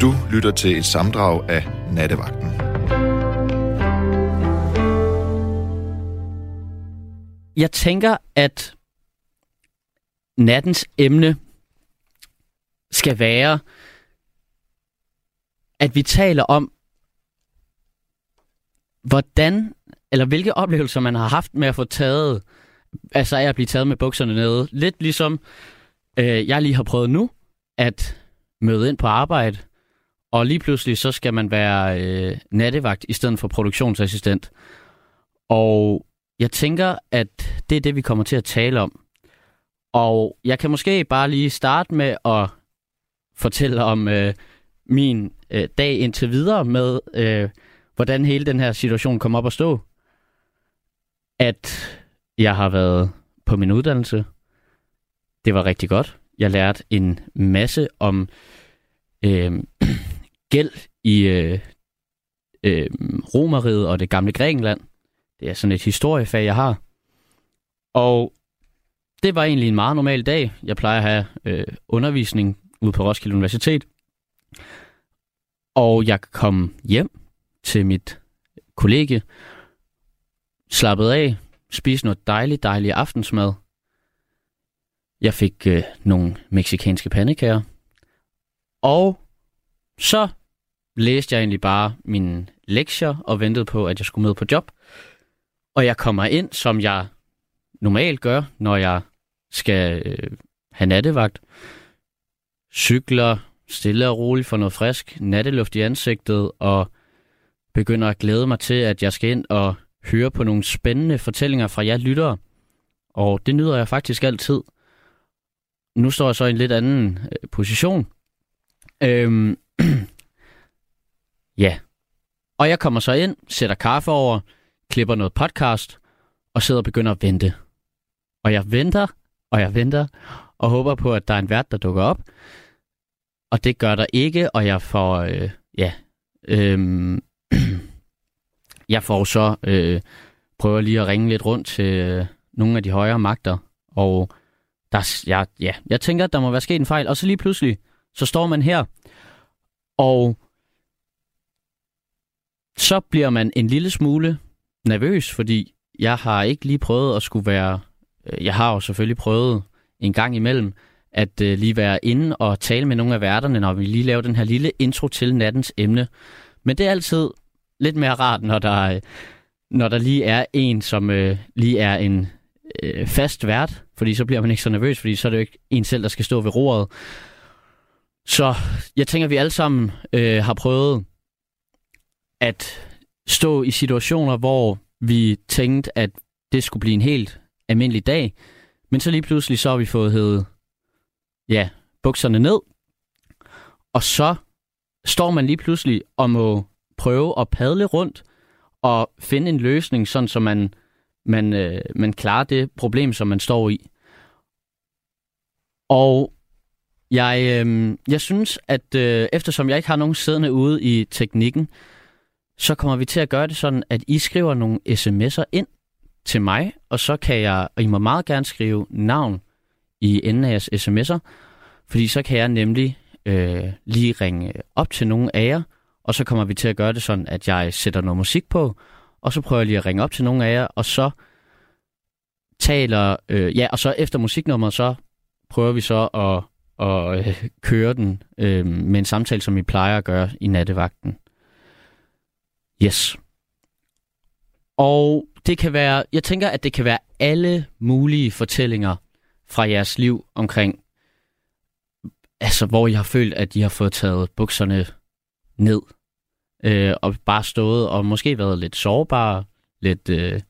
Du lytter til et samdrag af Nattevagten. Jeg tænker, at nattens emne skal være, at vi taler om, hvordan, eller hvilke oplevelser man har haft med at få taget, altså af at blive taget med bukserne nede. Lidt ligesom øh, jeg lige har prøvet nu, at møde ind på arbejde, og lige pludselig så skal man være øh, nattevagt i stedet for produktionsassistent. Og jeg tænker, at det er det, vi kommer til at tale om. Og jeg kan måske bare lige starte med at fortælle om øh, min øh, dag indtil videre med, øh, hvordan hele den her situation kom op at stå. At jeg har været på min uddannelse. Det var rigtig godt. Jeg lærte en masse om øh, gæld i øh, øh, Romeriet og det gamle Grækenland. Det er sådan et historiefag, jeg har. Og det var egentlig en meget normal dag. Jeg plejer at have øh, undervisning ude på Roskilde Universitet. Og jeg kom hjem til mit kollega, slappet af, spiste noget dejligt, dejligt aftensmad. Jeg fik øh, nogle meksikanske pandekager. Og så læste jeg egentlig bare mine lektier og ventede på, at jeg skulle med på job. Og jeg kommer ind, som jeg normalt gør, når jeg skal øh, have nattevagt. Cykler stille og roligt for noget frisk, natteluft i ansigtet, og begynder at glæde mig til, at jeg skal ind og høre på nogle spændende fortællinger fra jer lyttere. Og det nyder jeg faktisk altid. Nu står jeg så i en lidt anden øh, position. Øhm, ja. Og jeg kommer så ind, sætter kaffe over, klipper noget podcast, og sidder og begynder at vente. Og jeg venter, og jeg venter, og håber på, at der er en vært, der dukker op. Og det gør der ikke, og jeg får, øh, ja, øh, jeg får så, øh, prøver lige at ringe lidt rundt til øh, nogle af de højere magter, og der, ja, ja, jeg tænker, at der må være sket en fejl, og så lige pludselig, så står man her, og så bliver man en lille smule nervøs, fordi jeg har ikke lige prøvet at skulle være... Øh, jeg har jo selvfølgelig prøvet en gang imellem at øh, lige være inde og tale med nogle af værterne, når vi lige laver den her lille intro til nattens emne. Men det er altid lidt mere rart, når der, øh, når der lige er en, som lige er en fast vært, fordi så bliver man ikke så nervøs, fordi så er det jo ikke en selv, der skal stå ved roret. Så jeg tænker, at vi alle sammen øh, har prøvet at stå i situationer, hvor vi tænkte, at det skulle blive en helt almindelig dag. Men så lige pludselig så har vi fået hævet ja, bukserne ned. Og så står man lige pludselig og må prøve at padle rundt og finde en løsning, sådan så man, man, øh, man klarer det problem, som man står i. Og jeg, øh, jeg synes, at øh, eftersom jeg ikke har nogen siddende ude i teknikken, så kommer vi til at gøre det sådan, at I skriver nogle sms'er ind til mig, og så kan jeg, og I må meget gerne skrive navn i enden af jeres sms'er, fordi så kan jeg nemlig øh, lige ringe op til nogle af jer, og så kommer vi til at gøre det sådan, at jeg sætter noget musik på, og så prøver jeg lige at ringe op til nogle af jer, og så taler, øh, ja, og så efter musiknummeret, så prøver vi så at, og øh, køre den øh, med en samtale, som vi plejer at gøre i nattevagten. Yes. Og det kan være, jeg tænker, at det kan være alle mulige fortællinger fra jeres liv omkring, altså hvor I har følt, at I har fået taget bukserne ned, øh, og bare stået og måske været lidt sårbare, lidt øh,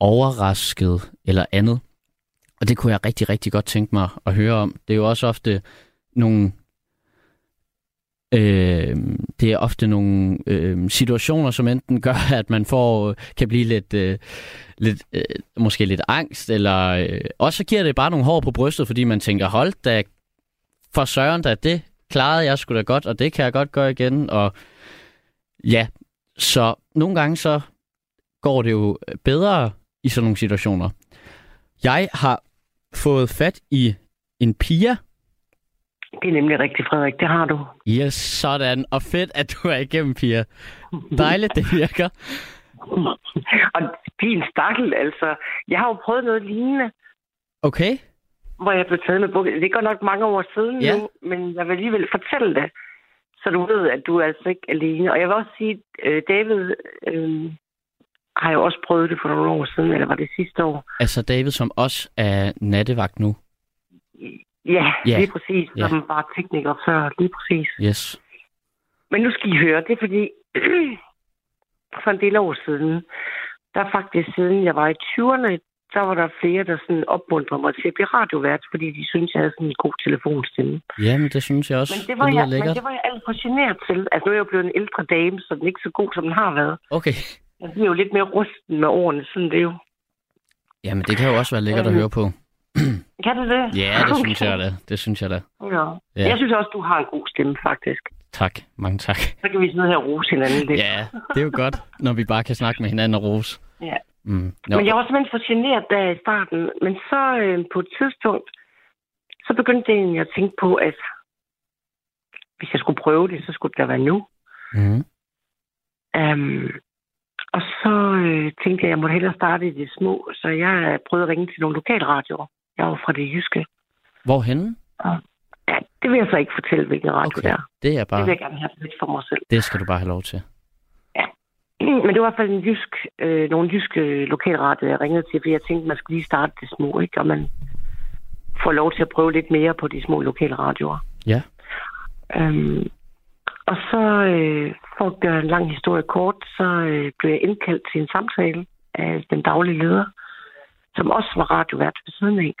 overrasket eller andet. Og det kunne jeg rigtig, rigtig godt tænke mig at høre om. Det er jo også ofte nogle Øh, det er ofte nogle øh, situationer, som enten gør, at man får kan blive lidt, øh, lidt øh, måske lidt angst, eller øh, også giver det bare nogle hår på brystet, fordi man tænker, hold da, for søren da, det klarede jeg sgu da godt, og det kan jeg godt gøre igen, og ja, så nogle gange så går det jo bedre i sådan nogle situationer. Jeg har fået fat i en Pia. Det er nemlig rigtigt, Frederik. Det har du. Yes, sådan. Og fedt, at du er igennem, Pia. Dejligt, det virker. og din stakkel, altså. Jeg har jo prøvet noget lignende. Okay. Hvor jeg blev taget med bukket. Det går nok mange år siden ja. nu, men jeg vil alligevel fortælle det. Så du ved, at du er altså ikke alene. Og jeg vil også sige, at David øh, har jo også prøvet det for nogle år siden, eller var det sidste år. Altså David, som også er nattevagt nu? Ja, ja. lige præcis. Ja. Som var tekniker før, lige præcis. Yes. Men nu skal I høre, det er fordi, for en del år siden, der faktisk siden jeg var i 20'erne, der var der flere, der sådan opmuntrede mig til at blive radiovært, fordi de syntes, jeg havde sådan en god telefonstemme. Jamen, det synes jeg også. Men det var, det jeg, men det var jeg alt for generet til. Altså, nu er jeg jo blevet en ældre dame, så den er ikke så god, som den har været. Okay. Jeg bliver jo lidt mere rusten med årene, sådan det jo. Jamen, det kan jo også være lækkert at høre på. kan det det? Ja, det okay. synes jeg da. Det synes jeg da. Ja. ja. Jeg synes også, du har en god stemme, faktisk. Tak. Mange tak. Så kan vi sidde her og rose hinanden lidt. Ja, det er jo godt, når vi bare kan snakke med hinanden og rose. Ja. Mm. No. Men jeg var simpelthen for generet der i starten. Men så øh, på et tidspunkt, så begyndte jeg egentlig at tænke på, at hvis jeg skulle prøve det, så skulle det da være nu. Mm. Um, og så øh, tænkte jeg, at jeg måtte hellere starte i det små. Så jeg prøvede at ringe til nogle lokalradioer. Jeg var fra det jyske. Hvorhenne? Og, ja, det vil jeg så ikke fortælle, hvilken radio okay. det er. Det er bare... Det vil jeg gerne have lidt for mig selv. Det skal du bare have lov til. Ja. Men det var i hvert fald en jysk, øh, nogle jyske lokalradioer, jeg ringede til, fordi jeg tænkte, man skulle lige starte det små, ikke? Og man får lov til at prøve lidt mere på de små lokale radioer. Ja. Øhm, og så, øh, for at gøre en lang historie kort, så øh, blev jeg indkaldt til en samtale af den daglige leder, som også var radiovært ved siden af.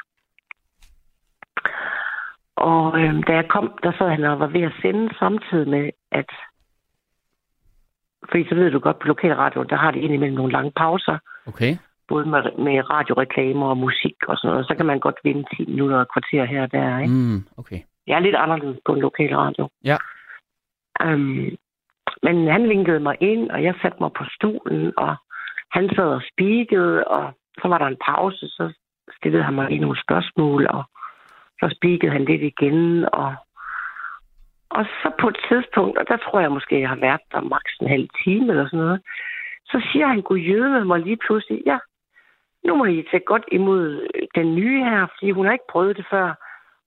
Og øh, da jeg kom, der sad han og var ved at sende samtidig med, at... Fordi så ved du godt, på lokalradioen, der har de indimellem nogle lange pauser. Okay. Både med, med radioreklamer og musik og sådan noget. Så kan man godt vinde 10 minutter og kvarter her og der, ikke? Mm, okay. Det er lidt anderledes på en lokal radio. Ja. Um, men han vinkede mig ind, og jeg satte mig på stolen, og han sad og spikede, og så var der en pause, så stillede han mig lige nogle spørgsmål, og så spikede han lidt igen, og, og så på et tidspunkt, og der tror jeg måske, jeg har været der maks en halv time eller sådan noget, så siger han, gud jøde mig lige pludselig, ja, nu må I tage godt imod den nye her, fordi hun har ikke prøvet det før,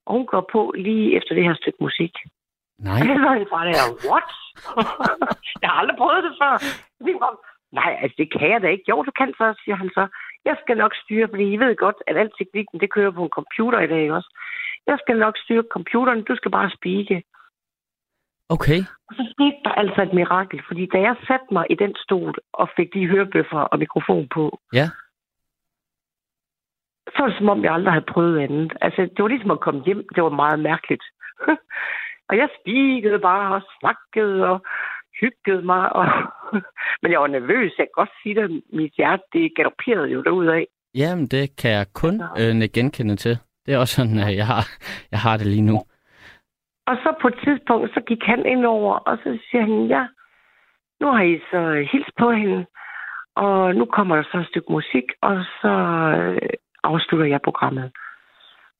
og hun går på lige efter det her stykke musik. Nej. Så var det bare der, what? jeg har aldrig prøvet det før. Nej, altså det kan jeg da ikke. Jo, du kan så, siger han så. Jeg skal nok styre, fordi I ved godt, at al teknikken, det kører på en computer i dag også. Jeg skal nok styre computeren, du skal bare spike. Okay. Og så skete der altså et mirakel, fordi da jeg satte mig i den stol og fik de hørebøffer og mikrofon på, ja. så var det som om, jeg aldrig havde prøvet andet. Altså, det var ligesom at komme hjem. Det var meget mærkeligt. Og jeg spikede bare og snakkede og hyggede mig. Og Men jeg var nervøs. Jeg kan godt sige at Mit hjerte, det galopperede jo derudad. Jamen, det kan jeg kun øh, genkende til. Det er også sådan, at jeg har, jeg har det lige nu. Og så på et tidspunkt, så gik han ind over, og så siger han, ja, nu har I så hils på hende, og nu kommer der så et stykke musik, og så øh, afslutter jeg programmet.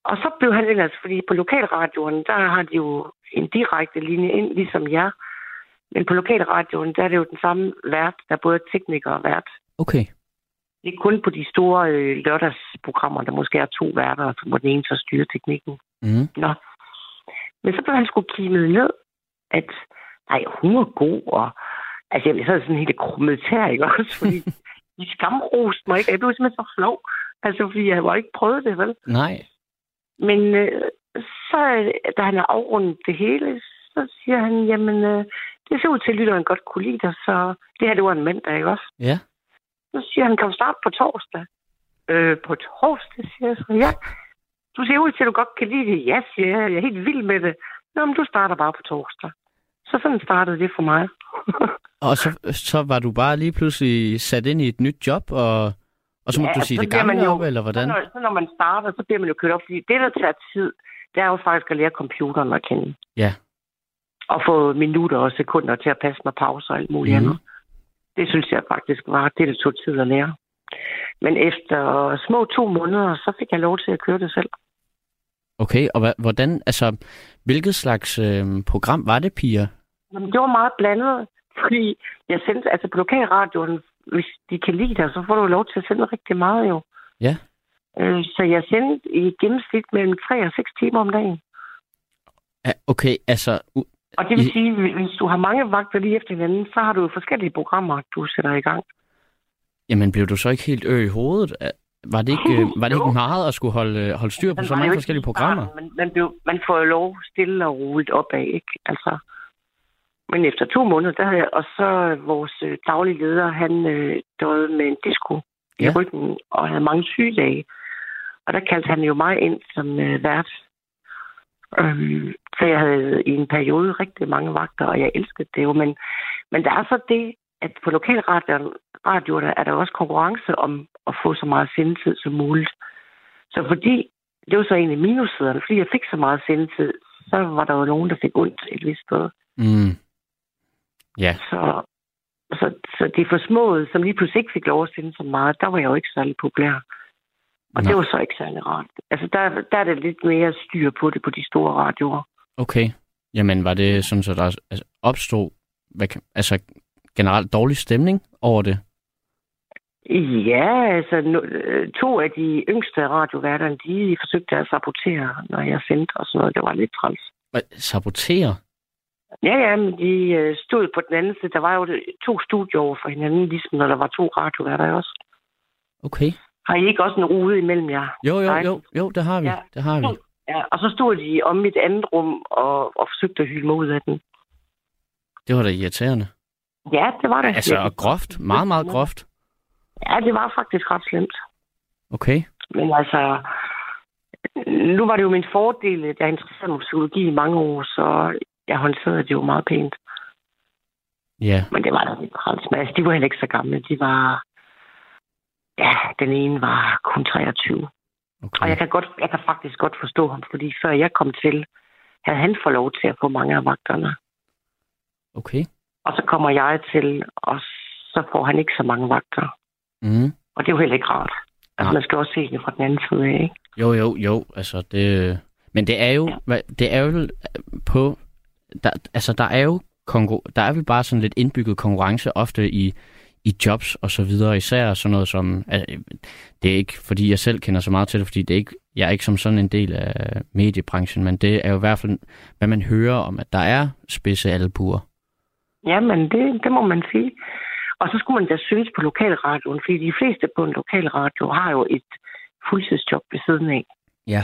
Og så blev han ellers, fordi på lokalradioen, der har de jo en direkte linje ind, ligesom jer. Men på lokalradioen, der er det jo den samme vært, der er både tekniker og vært. Okay. Det er kun på de store øh, lørdagsprogrammer, der måske er to værter, hvor den ene så styrer teknikken. Mm. Nå. Men så blev han sgu kimet ned, at nej, hun var god, og altså, jeg så sådan helt krummet tær, ikke også? Fordi de skamroste mig ikke. Jeg blev simpelthen så flov. Altså, fordi jeg har ikke prøvet det, vel? Nej. Men øh, så, da han har afrundet det hele, så siger han, jamen, øh, det ser ud til, at lytteren godt kunne lide dig, så det her, det var en mand, der ikke også? Ja. Så siger han, kan du starte på torsdag? Øh, på torsdag, siger jeg så. Ja. Du ser ud til, at du godt kan lide det. Ja, siger jeg. Jeg er helt vild med det. Nå, men du starter bare på torsdag. Så sådan startede det for mig. og så, så var du bare lige pludselig sat ind i et nyt job, og og så må ja, du sige det gamle jo, op, eller hvordan? Så når, så når man starter, så bliver man jo kørt op. Fordi det, der tager tid, det er jo faktisk at lære computeren at kende. Ja. Og få minutter og sekunder til at passe med pauser og alt muligt mm. andet. Det synes jeg faktisk var det, der tog tid at lære. Men efter små to måneder, så fik jeg lov til at køre det selv. Okay, og hvordan, altså, hvilket slags øh, program var det, Pia? Jamen, det var meget blandet, fordi jeg sendte, altså på lokalradioen, hvis de kan lide dig, så får du lov til at sende rigtig meget jo. Ja. Øh, så jeg sendte i gennemsnit mellem 3 og 6 timer om dagen. Ja, okay, altså, u- Og det vil I- sige, hvis du har mange vagter lige efter hinanden, så har du jo forskellige programmer, du sætter i gang. jamen blev du så ikke helt ø i hovedet? Var det ikke, øh, var det ikke meget at skulle holde, øh, holde styr på Man så mange forskellige programmer? Men man, blev, man får jo lov stille og roligt opad, ikke? Altså, men efter to måneder, der havde jeg, og så vores øh, daglige leder, han øh, døde med en disco i Ja. ryggen og havde mange sygedage. Og der kaldte han jo mig ind som øh, vært. Øhm, så jeg havde i en periode rigtig mange vagter, og jeg elskede det jo. Men, men der er så det, at på lokalradioer er der også konkurrence om at få så meget sendetid som muligt. Så fordi, det var så en af minussiderne, fordi jeg fik så meget sendetid, så var der jo nogen, der fik ondt et vist sted. Mm. Ja, Så, så, så de forsmåede, som lige pludselig ikke fik lov at sende så meget, der var jeg jo ikke særlig populær. Og Nå. det var så ikke særlig rart. Altså, der, der er det lidt mere styr på det på de store radioer. okay. Jamen, var det sådan, så der altså, opstod hvad altså, generelt dårlig stemning over det? Ja, altså no, øh, to af de yngste radioværterne, de forsøgte at sabotere, når jeg sendte og sådan noget. Det var lidt træls. Hvad, sabotere? Ja, ja, men de øh, stod på den anden side. Der var jo to studier over for hinanden, ligesom når der var to radioværter også. Okay. Har I ikke også en rude imellem jer? Jo, jo, Nej. jo, jo, det har vi. Ja. Det har vi. Ja, og så stod de om et andet rum og, og forsøgte at hylde mig ud af den. Det var da irriterende. Ja, det var det. Altså, og groft. Meget, meget groft. Ja, det var faktisk ret slemt. Okay. Men altså, nu var det jo min fordel, at jeg interesserede mig psykologi i mange år, så jeg håndterede det jo meget pænt. Ja, Men det var da lidt træls. Men altså, de var heller ikke så gamle. De var... Ja, den ene var kun 23. Og okay. jeg kan, godt, jeg kan faktisk godt forstå ham, fordi før jeg kom til, havde han fået lov til at få mange af vagterne. Okay. Og så kommer jeg til, og så får han ikke så mange vagter. Mm. Og det er jo heller ikke rart. Altså, Nej. man skal også se det fra den anden side af, ikke? Jo, jo, jo. Altså, det... Men det er jo... Ja. Ja. Det er jo på... Der, altså, der er jo... Konkur- der er vel bare sådan lidt indbygget konkurrence ofte i, i jobs og så videre. Især sådan noget som... Altså, det er ikke, fordi jeg selv kender så meget til det, fordi det er ikke, jeg er ikke som sådan en del af mediebranchen, men det er jo i hvert fald, hvad man hører om, at der er spidse albuer. Ja, men det, det må man sige. Og så skulle man da synes på lokalradioen, fordi de fleste på en lokalradio har jo et fuldtidsjob ved siden af. Ja.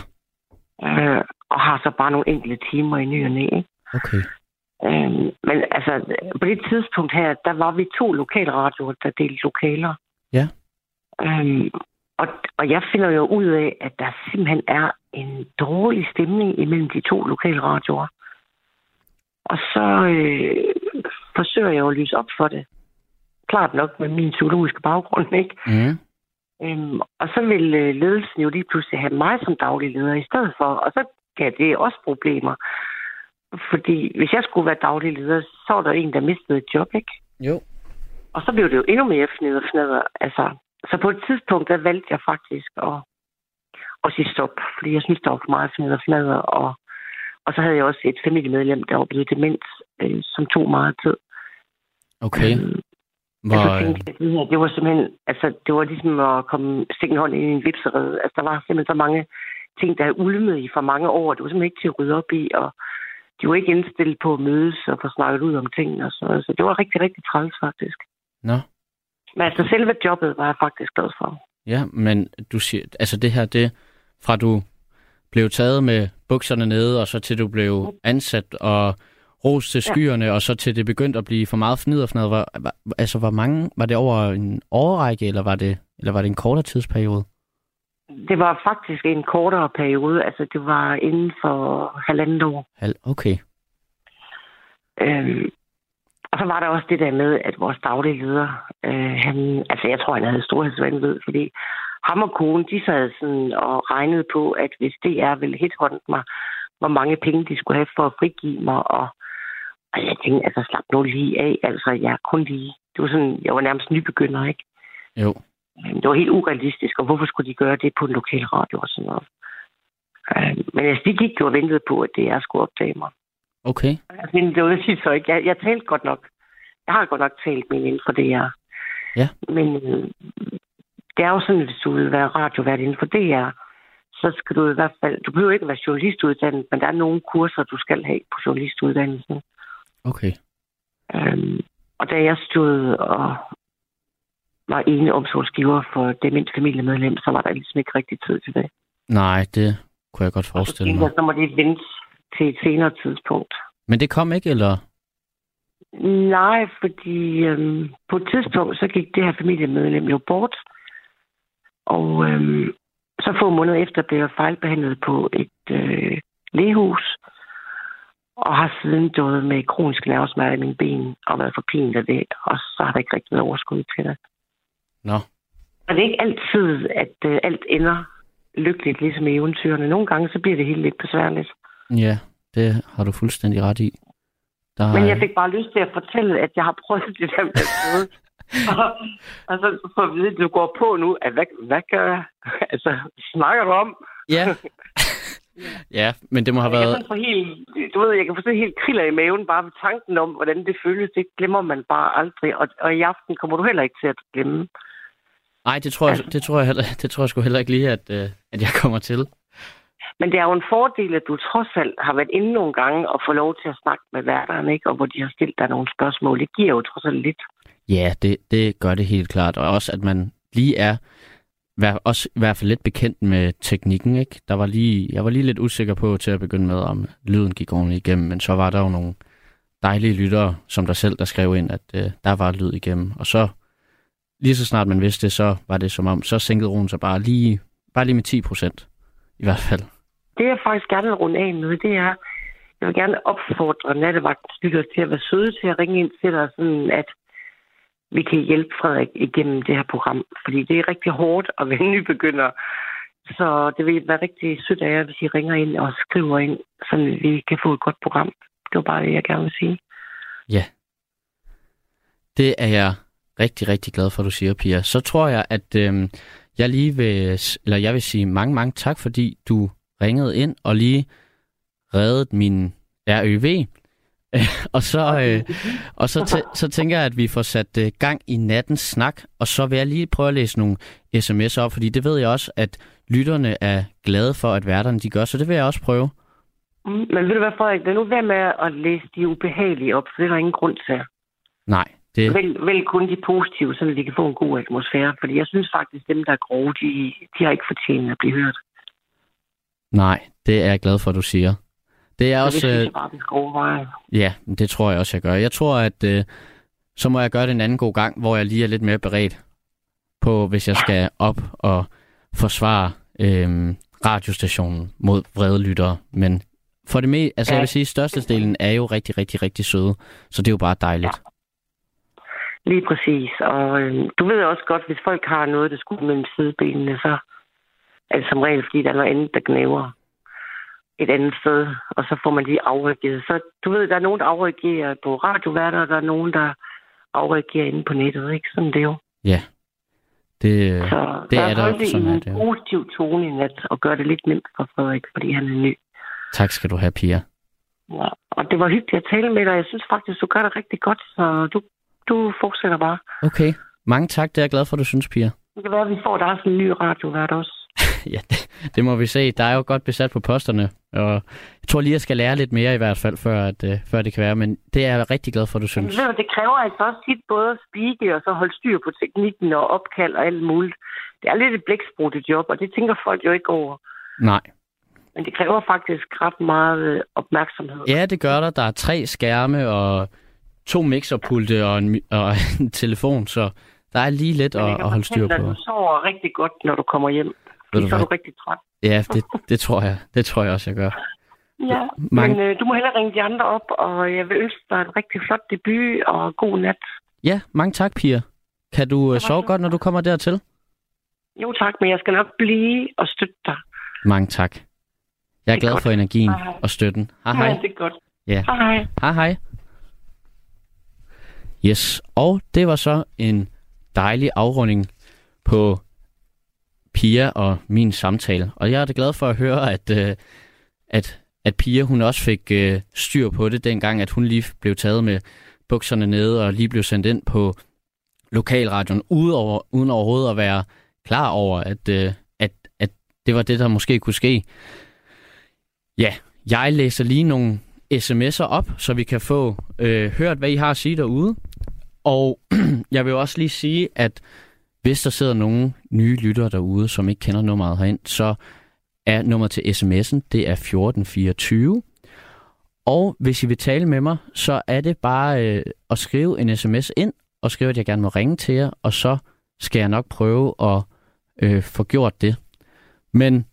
Øh, og har så bare nogle enkelte timer i ny og næ, ikke? Okay. Øhm, men altså, på det tidspunkt her, der var vi to lokalradioer, der delte lokaler. Ja. Øhm, og, og jeg finder jo ud af, at der simpelthen er en dårlig stemning imellem de to lokalradioer. Og så øh, forsøger jeg jo at lyse op for det. Klart nok med min psykologiske baggrund, ikke? Mm. Øhm, og så vil øh, ledelsen jo lige pludselig have mig som daglig leder i stedet for, og så gav det også problemer. Fordi hvis jeg skulle være daglig leder, så var der en, der mistede et job, ikke? Jo. Og så blev det jo endnu mere fnidder fnidder. Altså, så på et tidspunkt, der valgte jeg faktisk at, at sige stop, fordi jeg synes, der var for meget fnidder fnidder, og, og så havde jeg også et familiemedlem, der var blevet demens, øh, som tog meget tid. Okay. Øhm, Hvor, jeg så tænkte, det her, det var simpelthen, altså, det var ligesom at komme stikke en hånd ind i en vipserede. Altså, der var simpelthen så mange ting, der havde ulmet i for mange år. Det var simpelthen ikke til at rydde op i, og de var ikke indstillet på at mødes og få snakket ud om tingene og sådan noget. Så det var rigtig, rigtig træls, faktisk. Nå. Men altså, selve jobbet var jeg faktisk glad for. Ja, men du siger, altså det her, det fra du blev taget med bukserne nede, og så til du blev ansat og ros til skyerne, og så til det begyndte at blive for meget fniderfnad. Var, var, altså, hvor mange, var det over en årrække, eller var det, eller var det en kortere tidsperiode? Det var faktisk en kortere periode. Altså, det var inden for halvandet år. Okay. Øhm, og så var der også det der med, at vores daglige leder, øh, han, altså jeg tror, han havde storhedsvandvid, fordi ham og konen, de sad sådan og regnede på, at hvis DR ville hithånde mig, hvor mange penge de skulle have for at frigive mig, og, og jeg tænkte, altså slap nu lige af, altså jeg er kun lige, det var sådan, jeg var nærmest nybegynder, ikke? Jo. Men Det var helt urealistisk, og hvorfor skulle de gøre det på en lokal radio og sådan noget? Øh, men altså, de gik jo og ventede på, at det er skulle opdage mig. Okay. Altså, det var det så ikke. Jeg, jeg talte godt nok. Jeg har godt nok talt med inden for DR. Ja. Men øh, det er jo sådan, at hvis du vil være radiovært inden for DR, så skal du i hvert fald... Du behøver ikke være journalistuddannet, men der er nogle kurser, du skal have på journalistuddannelsen. Okay. Øhm, og da jeg stod og var ene omsorgsgiver for dement familiemedlem, så var der ligesom ikke rigtig tid til det. Nej, det kunne jeg godt Og så forestille mig. jeg, så må det vente til et senere tidspunkt. Men det kom ikke, eller? Nej, fordi øhm, på et tidspunkt, så gik det her familiemedlem jo bort. Og øhm, så få måneder efter blev jeg fejlbehandlet på et øh, lægehus. Og har siden døjet med kronisk nervesmerter i mine ben og været for pinet af det. Og så har der ikke rigtig været overskud til det. Nå. Og det er ikke altid, at øh, alt ender lykkeligt, ligesom i eventyrene. Nogle gange, så bliver det helt lidt besværligt. Ja, det har du fuldstændig ret i. Der, Men jeg fik bare lyst til at fortælle, at jeg har prøvet det der med sidde. og, og så får at vide, at du går på nu. At hvad, hvad gør jeg? Altså, snakker du om? Ja. ja, men det må have Jeg kan været... få helt, du ved, jeg kan få sådan helt kriller i maven, bare ved tanken om, hvordan det føles. Det glemmer man bare aldrig. Og, og i aften kommer du heller ikke til at glemme. Nej, det tror jeg, det tror jeg, heller, det tror jeg sgu heller ikke lige, at, øh, at jeg kommer til. Men det er jo en fordel, at du trods alt har været inde nogle gange og få lov til at snakke med værterne, ikke? og hvor de har stillet dig nogle spørgsmål. Det giver jo trods alt lidt. Ja, det, det gør det helt klart. Og også, at man lige er vær, også i hvert fald lidt bekendt med teknikken. Ikke? Der var lige, jeg var lige lidt usikker på til at begynde med, om lyden gik ordentligt igennem, men så var der jo nogle dejlige lyttere, som der selv der skrev ind, at øh, der var lyd igennem. Og så, lige så snart man vidste det, så var det som om, så sænkede roen sig bare lige, bare lige med 10 procent. I hvert fald. Det jeg faktisk gerne vil runde af med, det er, jeg vil gerne opfordre nattevagtens lytter til at være søde til at ringe ind til dig, sådan at vi kan hjælpe Frederik igennem det her program. Fordi det er rigtig hårdt at være nybegynder. Så det vil være rigtig sødt af jer, hvis I ringer ind og skriver ind, så vi kan få et godt program. Det var bare det, jeg gerne vil sige. Ja. Det er jeg rigtig, rigtig glad for, at du siger, Pia. Så tror jeg, at øh, jeg lige vil, eller jeg vil sige mange, mange tak, fordi du ringede ind og lige reddede min RØV. og så, øh, og så, tæ- så tænker jeg, at vi får sat øh, gang i nattens snak, og så vil jeg lige prøve at læse nogle sms'er op, fordi det ved jeg også, at lytterne er glade for, at værterne de gør, så det vil jeg også prøve. Mm, Men ved du hvad, Frederik, lad nu være med at læse de ubehagelige op, for det er der ingen grund til. Nej, det, Vælg, vælg kun de positive, så vi kan få en god atmosfære. Fordi jeg synes faktisk, at dem, der er grove, de, de har ikke fortjent at blive hørt. nej, det er jeg glad for, at du siger. Det er Så det også... synes øh, jeg bare, overveje. Ja, det tror jeg også, jeg gør. Jeg tror, at øh, så må jeg gøre det en anden god gang, hvor jeg lige er lidt mere beredt på, hvis jeg skal op og forsvare øh, radiostationen mod vrede lyttere. Men for det mest, altså Ja. jeg vil sige, at størstedelen er jo rigtig, rigtig, rigtig søde. Så det er jo bare dejligt. Lige præcis. Og øh, du ved også godt, hvis folk har noget, der skulle mellem sidebenene, så er det som regel, fordi der er noget andet, der knæver et andet sted, og så får man de afreageret. Så du ved, der er nogen, der afreagerer på radioværter, og der er nogen, der afreagerer inde på nettet, ikke? Sådan det er jo. Ja, det, Så det der er der holdt sådan er en det jo. positiv tone i nat, og gør det lidt nemt for Frederik, fordi han er ny. Tak skal du have, Pia. Ja. Og det var hyggeligt at tale med dig. Jeg synes faktisk, du gør det rigtig godt, så du, du fortsætter bare. Okay, mange tak. Det er jeg glad for, du synes, Pia. Det kan være, at vi får dig som en ny radiovært også. ja, det, det må vi se. Der er jo godt besat på posterne, og jeg tror lige, jeg skal lære lidt mere i hvert fald, før, at, øh, før det kan være. Men det er jeg rigtig glad for, du Men synes. du, det kræver altså også tit både at speake og så holde styr på teknikken og opkald og alt muligt. Det er lidt et blæksprutte job, og det tænker folk jo ikke over. Nej. Men det kræver faktisk ret meget øh, opmærksomhed. Ja, det gør der. Der er tre skærme og to mixerpulte og en, og en telefon, så der er lige lidt at, at holde styr på. du sover rigtig godt, når du kommer hjem. Ved du så er du rigtig træt. Ja, det, det tror jeg. Det tror jeg også, jeg gør. Ja, Mange- men øh, du må hellere ringe de andre op, og jeg vil ønske dig en rigtig flot debut og god nat. Ja, mange tak, Pia. Kan du øh, sove godt, når du kommer dertil? Jo tak, men jeg skal nok blive og støtte dig. Mange tak. Jeg er er glad godt. for energien Hej, hej. og støtten. Hej, Ja, hej. det er godt. Ja. Hej hej. Hej hej. Yes, og det var så en dejlig afrunding på Pia og min samtale. Og jeg er da glad for at høre, at, øh, at, at Pia hun også fik øh, styr på det, dengang at hun lige blev taget med bukserne nede og lige blev sendt ind på lokalradioen, udover, uden overhovedet at være klar over, at, øh, at, at det var det, der måske kunne ske. Ja, jeg læser lige nogle sms'er op, så vi kan få øh, hørt, hvad I har at sige derude. Og jeg vil også lige sige, at hvis der sidder nogle nye lyttere derude, som ikke kender nummeret herind, så er nummer til sms'en, det er 1424. Og hvis I vil tale med mig, så er det bare øh, at skrive en sms ind, og skrive, at jeg gerne må ringe til jer, og så skal jeg nok prøve at øh, få gjort det. Men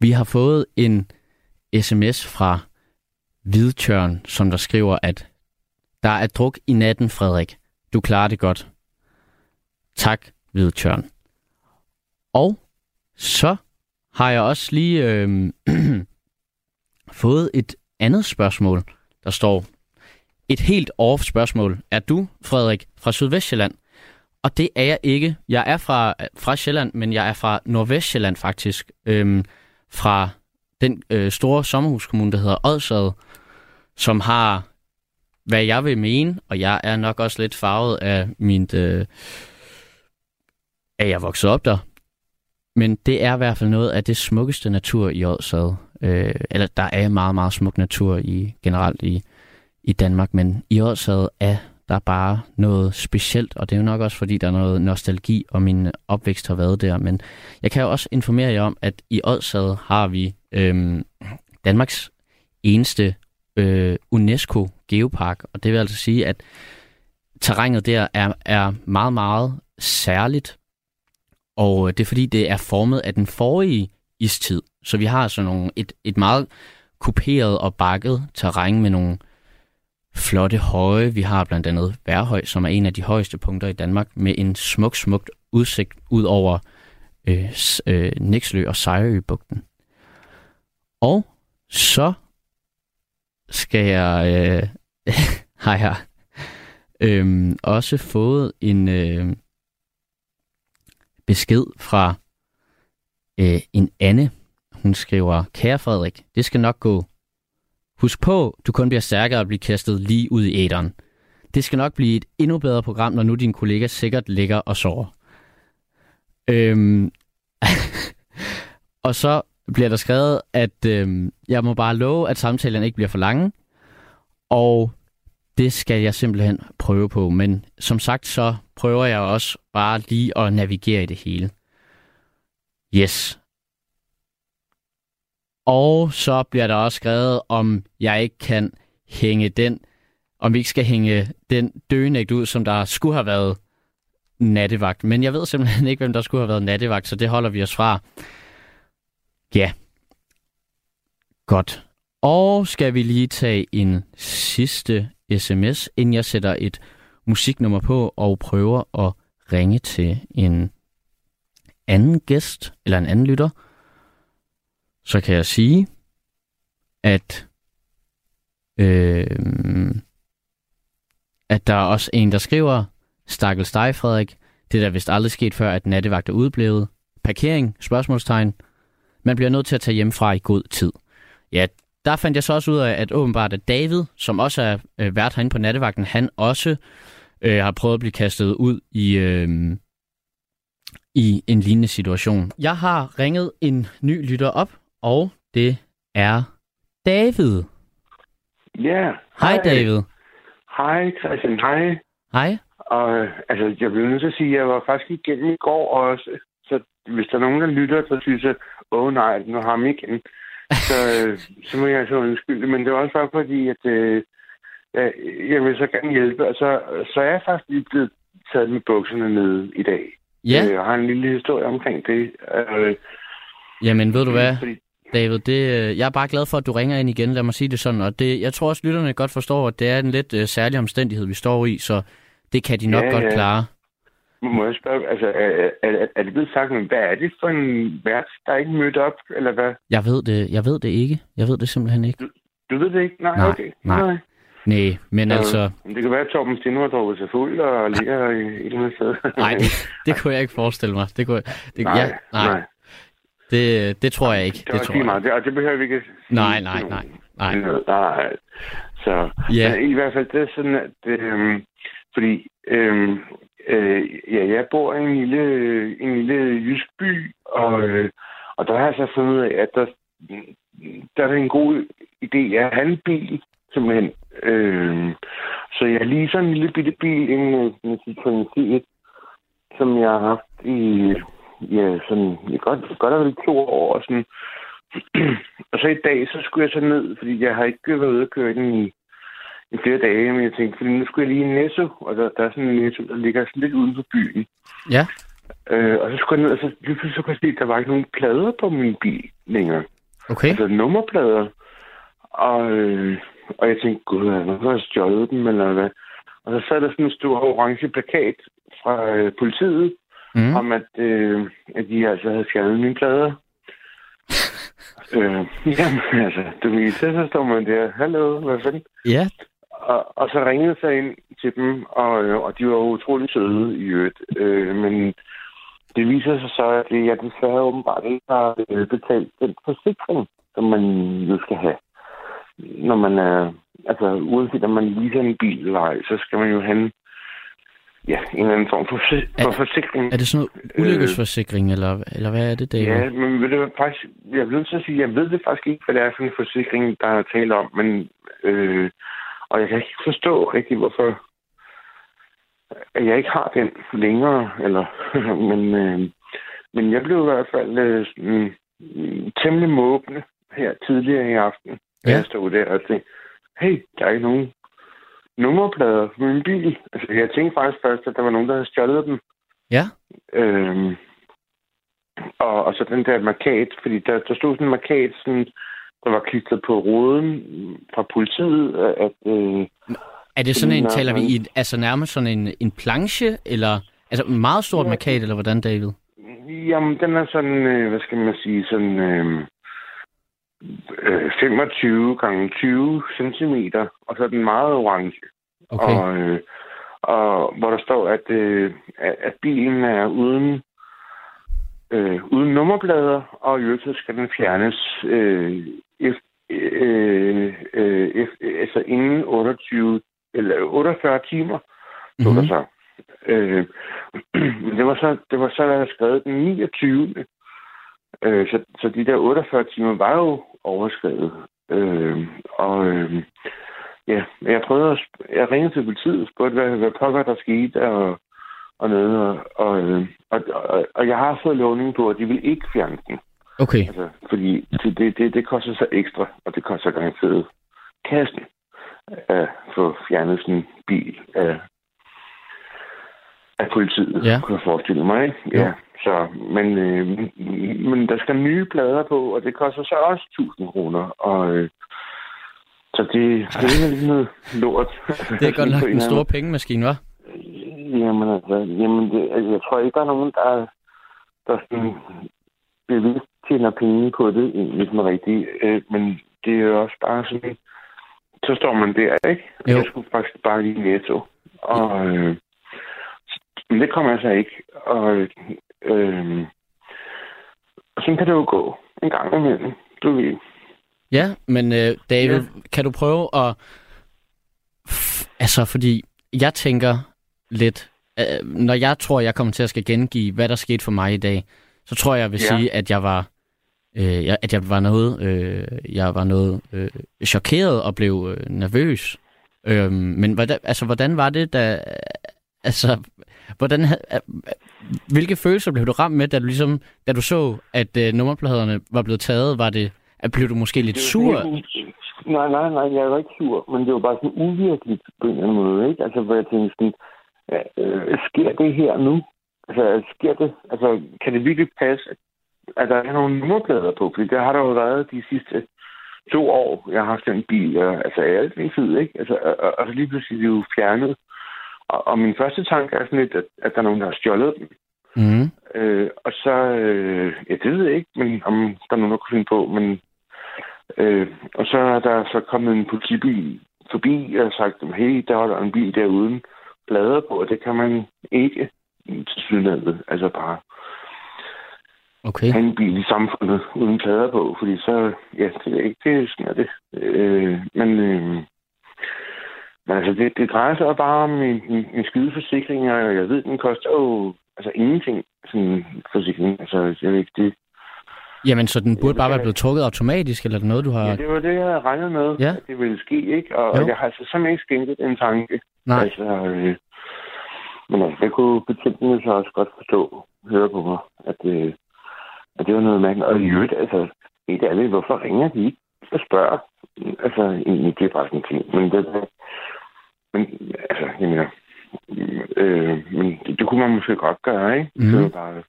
vi har fået en sms fra Hvidtjørn, som der skriver, at der er druk i natten, Frederik. Du klarer det godt. Tak, Hvidtjørn. Og så har jeg også lige øh, fået et andet spørgsmål, der står et helt off spørgsmål. Er du, Frederik, fra Sydvestjylland? Og det er jeg ikke. Jeg er fra, fra Sjælland, men jeg er fra Nordvestjylland faktisk. Øhm, fra den øh, store sommerhuskommune, der hedder Odsad, som har, hvad jeg vil mene, og jeg er nok også lidt farvet af min... Øh, at jeg voksede op der. Men det er i hvert fald noget af det smukkeste natur i Odsad. Øh, eller der er meget, meget smuk natur i generelt i, i Danmark, men i Odsad er der bare noget specielt, og det er jo nok også, fordi der er noget nostalgi, og min opvækst har været der. Men jeg kan jo også informere jer om, at i Odsad har vi øh, Danmarks eneste øh, UNESCO Geopark, og det vil altså sige, at terrænet der er, er meget, meget særligt, og øh, det er fordi, det er formet af den forrige istid. Så vi har sådan nogle, et, et meget kuperet og bakket terræn med nogle flotte høje. Vi har blandt andet Værhøj, som er en af de højeste punkter i Danmark, med en smuk, smukt udsigt ud over øh, øh, Nixlø og Sejrøbugten. Og så skal jeg, øh, har jeg øh, også fået en øh, besked fra øh, en Anne. Hun skriver, kære Frederik, det skal nok gå. Husk på, du kun bliver stærkere at blive kastet lige ud i æderen. Det skal nok blive et endnu bedre program, når nu din kollega sikkert ligger og sover. Øhm, og så bliver der skrevet, at øh, jeg må bare love, at samtalen ikke bliver for lange. Og det skal jeg simpelthen prøve på. Men som sagt, så prøver jeg også bare lige at navigere i det hele. Yes. Og så bliver der også skrevet, om jeg ikke kan hænge den, om vi ikke skal hænge den døgnægt ud, som der skulle have været nattevagt. Men jeg ved simpelthen ikke, hvem der skulle have været nattevagt, så det holder vi os fra. Ja. Godt. Og skal vi lige tage en sidste sms, inden jeg sætter et musiknummer på og prøver at ringe til en anden gæst eller en anden lytter så kan jeg sige, at, øh, at der er også en, der skriver, Stakkels dig, Frederik. Det er da vist aldrig sket før, at nattevagt er udblevet. Parkering? Spørgsmålstegn. Man bliver nødt til at tage hjem fra i god tid. Ja, der fandt jeg så også ud af, at åbenbart at David, som også er øh, vært herinde på nattevagten, han også øh, har prøvet at blive kastet ud i, øh, i en lignende situation. Jeg har ringet en ny lytter op, og det er David. Ja. Hej David. Hej Christian, hej. Hej. Og altså, jeg bliver nødt til at sige, at jeg var faktisk igennem i går også. Så hvis der er nogen, der lytter, så synes jeg, åh oh, nej, nu har ham igen. Så, så må jeg så undskylde. Men det var også bare fordi, at øh, jeg vil så gerne hjælpe. Og så, så er jeg faktisk lige blevet taget med bukserne ned i dag. Ja. Øh, jeg har en lille historie omkring det. Øh, Jamen ved du hvad, fordi, David, det, øh, jeg er bare glad for, at du ringer ind igen, lad mig sige det sådan. Og det, jeg tror også, lytterne godt forstår, at det er en lidt uh, særlig omstændighed, vi står i, så det kan de nok Ja, godt ja. klare. Må jeg spørge, altså, er, er, er det blevet sagt, men hvad er det for en vært, der er ikke mødt op, eller hvad? Jeg ved det, jeg ved det ikke. Jeg ved det simpelthen ikke. Du ved det ikke? Nej, Nej, okay. nej. Nej, men Så- altså... Det kan være, at Torben Steno har drukket sig fuld og ligger i et eller andet sted. Nej, det, det kunne jeg ikke forestille mig. Det kunne, det, nej, ja, nej, nej. Det, det tror jeg ikke. Det, Det tror jeg. meget. Det, og det behøver vi ikke sige Nej, nej, nej, nej. nej. Så Ja. men i hvert fald, det er sådan, at... Øh, fordi... Øh, øh, ja, jeg bor i en lille, en lille jysk by, og, øh, og der har jeg så fundet ud af, at der, der er en god idé at have en bil, simpelthen. Øh, så jeg lige sådan en lille bitte bil, øh, en, med en Citroën C1, som jeg har haft i, ja, sådan, i godt, godt og vel to år. Og, sådan. og så i dag, så skulle jeg så ned, fordi jeg har ikke været ude at køre den i, i flere dage, men jeg tænkte, fordi nu skulle jeg lige i Netto, og der, der er sådan en Netto, der ligger sådan lidt uden for byen. Ja, Øh, og så skulle jeg ned, og så lige pludselig så kunne jeg se, at der var ikke nogen plader på min bil længere. okay. Altså nummerplader. Og, øh, og jeg tænkte, gud, der har stjålet dem, eller hvad? Og så sad der sådan en stor orange plakat fra øh, politiet, Mm. om at, øh, at de altså havde fjernet mine plader. øh, jamen, altså, du ved, så, så står man der, hallo, hvad fanden? Ja, Og, og så ringede jeg ind til dem, og, øh, og de var utrolig søde i øvrigt. Øh, men det viser sig så, at jeg desværre åbenbart ikke har øh, betalt den forsikring, som man jo skal have. Når man er, altså uanset om man leaser en bil eller ej, så skal man jo have en, ja, en eller anden form for, for Er- forsikring. er det sådan noget ulykkesforsikring, eller, eller hvad er det, David? Ja, men ved hvad, faktisk, jeg bliver nødt til at sige, jeg ved det faktisk ikke, hvad det er for en forsikring, der er tale om, men, øh, og jeg kan ikke forstå rigtig, hvorfor at jeg ikke har den længere, eller, men, øh, men jeg blev i hvert fald øh, mm, temmelig måbende her tidligere i aften, Ja. jeg stod der og tænkte, hey, der er ikke nogen nummerplader på min bil. Altså, jeg tænkte faktisk først, at der var nogen, der havde stjålet dem. Ja, Øhm, og, og så den der markat, fordi der, der stod sådan en markat, sådan, der var klistret på ruden fra politiet, at øh, er det sådan en, taler vi men- i, altså nærmest sådan en, en planche, eller altså en meget stort Ja. markat, eller hvordan, David? jamen, den er sådan, øh, hvad skal man sige, sådan øh, øh, 25 gange 20 centimeter, og så er den meget orange. Okay, Og, øh, og hvor der står, at, øh, at, bilen er uden, øh, uden nummerplader, og i øvrigt skal den fjernes øh, øh, øh, altså inden 28 eller 48 timer, stod Mhm. der så. Øh, det var så, det var så, der skrevet den 29. Øh, så, så de der 48 timer var jo overskrevet. Øh, og øh, ja, jeg prøvede at, jeg ringede til politiet og spurgte, hvad, hvad pokker der skete, og, og noget, og, og, øh, og, og, og jeg har fået lovning på, at de vil ikke fjerne den. Okay. Altså, fordi det, det, det, det koster så ekstra, og det koster garanteret kassen at få fjernet sådan en bil af, af politiet, Ja. kunne jeg forestille mig. Ikke? Ja, så, men, øh, men der skal nye plader på, og det koster så også 1000 kroner. Og, øh, så det, det er lidt noget lort. Det er godt nok en stor pengemaskine, hva'? Jamen altså, jamen det, altså, jeg tror ikke, der er nogen, der, der sådan bevidst tjener penge på det, egentlig sådan rigtigt. Øh, men det er jo også bare sådan, så står man der, ikke? Jo. Jeg skulle faktisk bare lige netto. Og, øh, men det kommer jeg så ikke. Og, øh, og sådan kan det jo gå en gang imellem. Du ved. Ja, men øh, David, ja. kan du prøve at... Altså, fordi jeg tænker lidt... Øh, når jeg tror, jeg kommer til at skal gengive, hvad der skete for mig i dag, så tror jeg, jeg vil Ja. sige, at jeg var... Øh, jeg, at jeg var noget, øh, jeg var noget øh, chokeret og blev øh, nervøs. Øhm, men hvordan, altså, hvordan var det, da... Altså, hvordan, havde- øh, hvilke følelser blev du ramt med, da du, ligesom, da du så, at øh, nummerpladerne var blevet taget? Var det, at blev du måske lidt sur? Nej, nej, nej, jeg var ikke sur, men det var bare sådan uvirkeligt på en eller anden måde, ikke? Altså, hvor jeg tænkte sådan, øh, sker det her nu? Altså, sker det? Altså, kan det virkelig passe, at- at der er nogle nummerplader på? Fordi der har der jo været de sidste to år, jeg har haft den bil, og, altså alt min tid, ikke? Altså, og, og, og lige pludselig er det jo fjernet. Og, og min første tanke er sådan lidt, at, at der er nogen, der har stjålet dem. Mm. Øh, og så, øh, ja, det ved jeg ikke, men om der er nogen, der kunne finde på, men øh, og så er der så kommet en politibil forbi og sagt, hey, der var en bil der uden plader på, og det kan man ikke til sydlandet. Altså bare Okay. have en bil i samfundet uden plader på, fordi så, ja, det er ikke det, sådan er det. Øh, men, øh, men altså, det, det drejer sig bare om en, en, en skydeforsikring, og jeg ved, den koster jo altså ingenting, sådan en forsikring. Altså, jeg ved ikke, det, Jamen, så den burde bare være blevet trukket automatisk, eller er noget, du har... ja, det var det, jeg havde regnet med, Ja. at det ville ske, ikke? Og, Jo. jeg har altså simpelthen ikke skænket en tanke. Nej. Altså, øh, men altså, det kunne betjentene så også godt forstå, høre på mig, at, øh, at det var noget mand. Og i øvrigt, altså, helt ærligt, hvorfor ringer de ikke og spørger? Altså, egentlig, det er bare sådan en ting. Men det, men, altså, jeg mener, øh, men det, det, kunne man måske godt gøre, ikke? Mm. Det var bare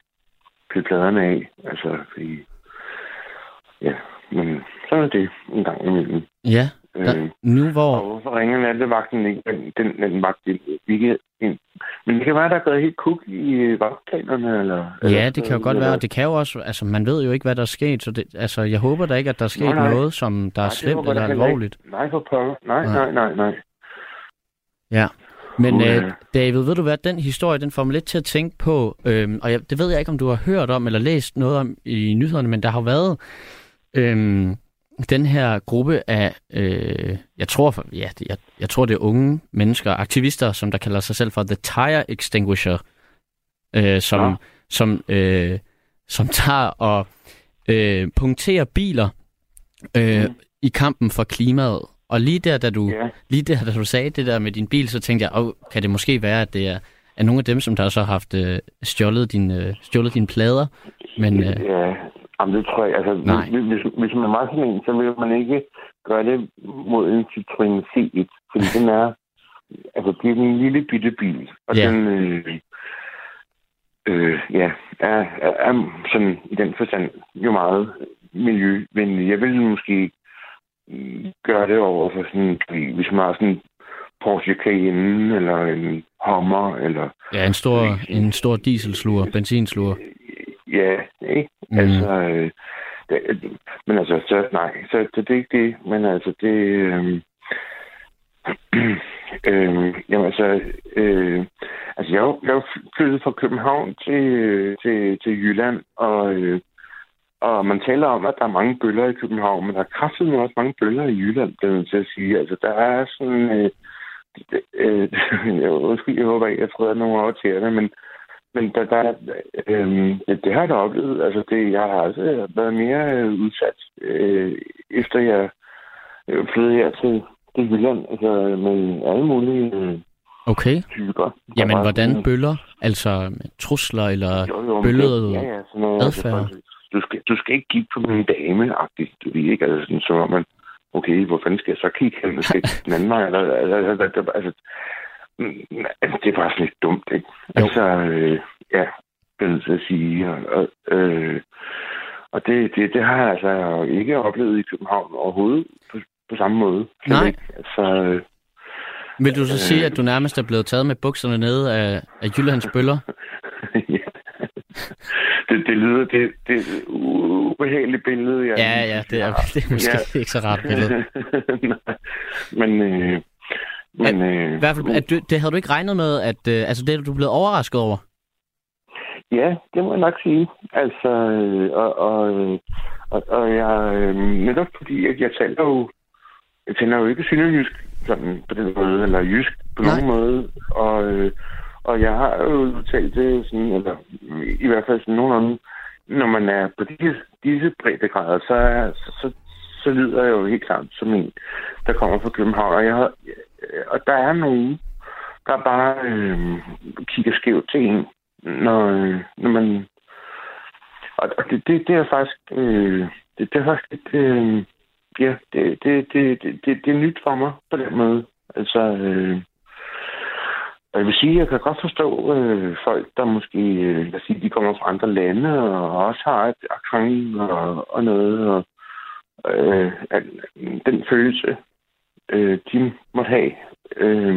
pille pladerne af, altså, fordi, ja, men sådan er det en gang imellem. Ja, Øh, nu hvor... og hvorfor ringer nattevagten ikke? Den, den, den vagt ikke ind. Men det kan være, der er gået helt kuk i øh, vagtplanerne, eller... Ja, det kan jo godt være, og det kan jo også, altså man ved jo ikke, hvad der er sket, så det, altså jeg håber da ikke, at der er sket Nej, nej. noget, som der er Nej, slemt håber eller heller ikke. alvorligt. Nej, for pokker. Nej, Nej. nej, nej. Ja. Men øh, David, ved du hvad, den historie, den får mig lidt til at tænke på, øhm, og jeg, det ved jeg ikke, om du har hørt om eller læst noget om i nyhederne, men der har været øhm, den her gruppe af, øh, jeg tror, ja, jeg, jeg tror det er unge mennesker, aktivister, som der kalder sig selv for The Tire Extinguisher, øh, som, Nå. som, øh, som tager og øh, punkterer biler øh, Mm. i kampen for klimaet. Og lige der, da du, Ja, lige der, da du sagde det der med din bil, så tænkte jeg, oh, kan det måske være, at det er, er nogle af dem, som der så har haft øh, stjålet, din, øh, stjålet dine plader? Men øh, ja. Jamen, det tror jeg. Altså, Nej. hvis, hvis, hvis man er meget sådan en, så vil man ikke gøre det mod en Citroën C1. Fordi den er... Altså, det er en lille bitte bil. Og Ja. den... Øh, øh, ja, er, er, er sådan i den forstand jo meget miljøvenlig. Jeg vil måske gøre det over for sådan, hvis man har sådan Porsche Cayenne, eller en Hummer, eller ja, en stor, en stor dieselsluger, benzinsluger. Ja, ikke? Mm. Altså, øh, det, men altså, så, nej, så, så det er ikke det, men altså, det, øh, øh, jamen altså, øh, altså, jeg, jeg flyttet fra København til, øh, til, til Jylland, og, øh, og man taler om, at der er mange bøller i København, men der er kraftigt også mange bøller i Jylland, det jeg til at sige. Altså, der er sådan, øh, øh, jeg, undskyld, jeg håber ikke, jeg tror, at nogen over til det, men men der, der, øh, det, det har jeg da oplevet. Altså, det, jeg har altså været mere øh, udsat, øh, efter jeg øh, flyttede her til, til Jylland, altså med alle mulige øh, Okay. typer. Jamen, var hvordan sådan- bøller? Altså trusler eller... Jo, jo, men bøllede ja, ja, sådan noget, altså, adfærd? for- du, skal, du skal ikke kigge på min dame, agtigt. Du ved ikke, altså sådan, så er man, okay, hvor fanden skal jeg så kigge hen? Skal jeg den anden vej? Eller, eller, eller, eller, altså, altså, det er bare sådan lidt dumt, ikke? Jo. Altså, øh, ja, det er jeg nødt til at sige. Og, og, øh, og det, det, det har jeg altså ikke oplevet i København overhovedet på, på samme måde. Nej. Ikke. Altså, øh, Vil du så Øh. sige, at du nærmest er blevet taget med bukserne nede af, af Jyllands bøller? ja. det, det lyder, det, det er ubehageligt billede. Jeg Ja, ja, det er, det er måske Ja. ikke så rart billede. Men, øh, men øh, I hvert fald, at du, det havde du ikke regnet med, at øh, altså, det er du blevet overrasket over. ja, det må jeg nok sige. Altså, øh, og, og, øh, og, og jeg, øh, netop fordi, at jeg taler jo, jeg taler jo ikke synderjysk sådan på den måde, eller jysk på Nej. nogen måde, og, øh, og jeg har jo talt det sådan, eller i hvert fald sådan nogenlunde, når man er på disse, disse breddegrader, så, så, så, så lyder jeg jo helt klart som en, der kommer fra København. Og, jeg, har- Øh, og der er nogen, der bare øh, kigger skævt til en, når, øh, når man... Og og det, det, det er faktisk... Øh, det, det er faktisk lidt... Øh, ja, det, det, det, det, det, det er nyt for mig på den måde. Altså... Øh, og jeg vil sige, at jeg kan godt forstå øh, folk, der måske, øh, lad os sige, de kommer fra andre lande, og også har et accent og, og noget, og øh, den følelse, øh, de måtte have øh,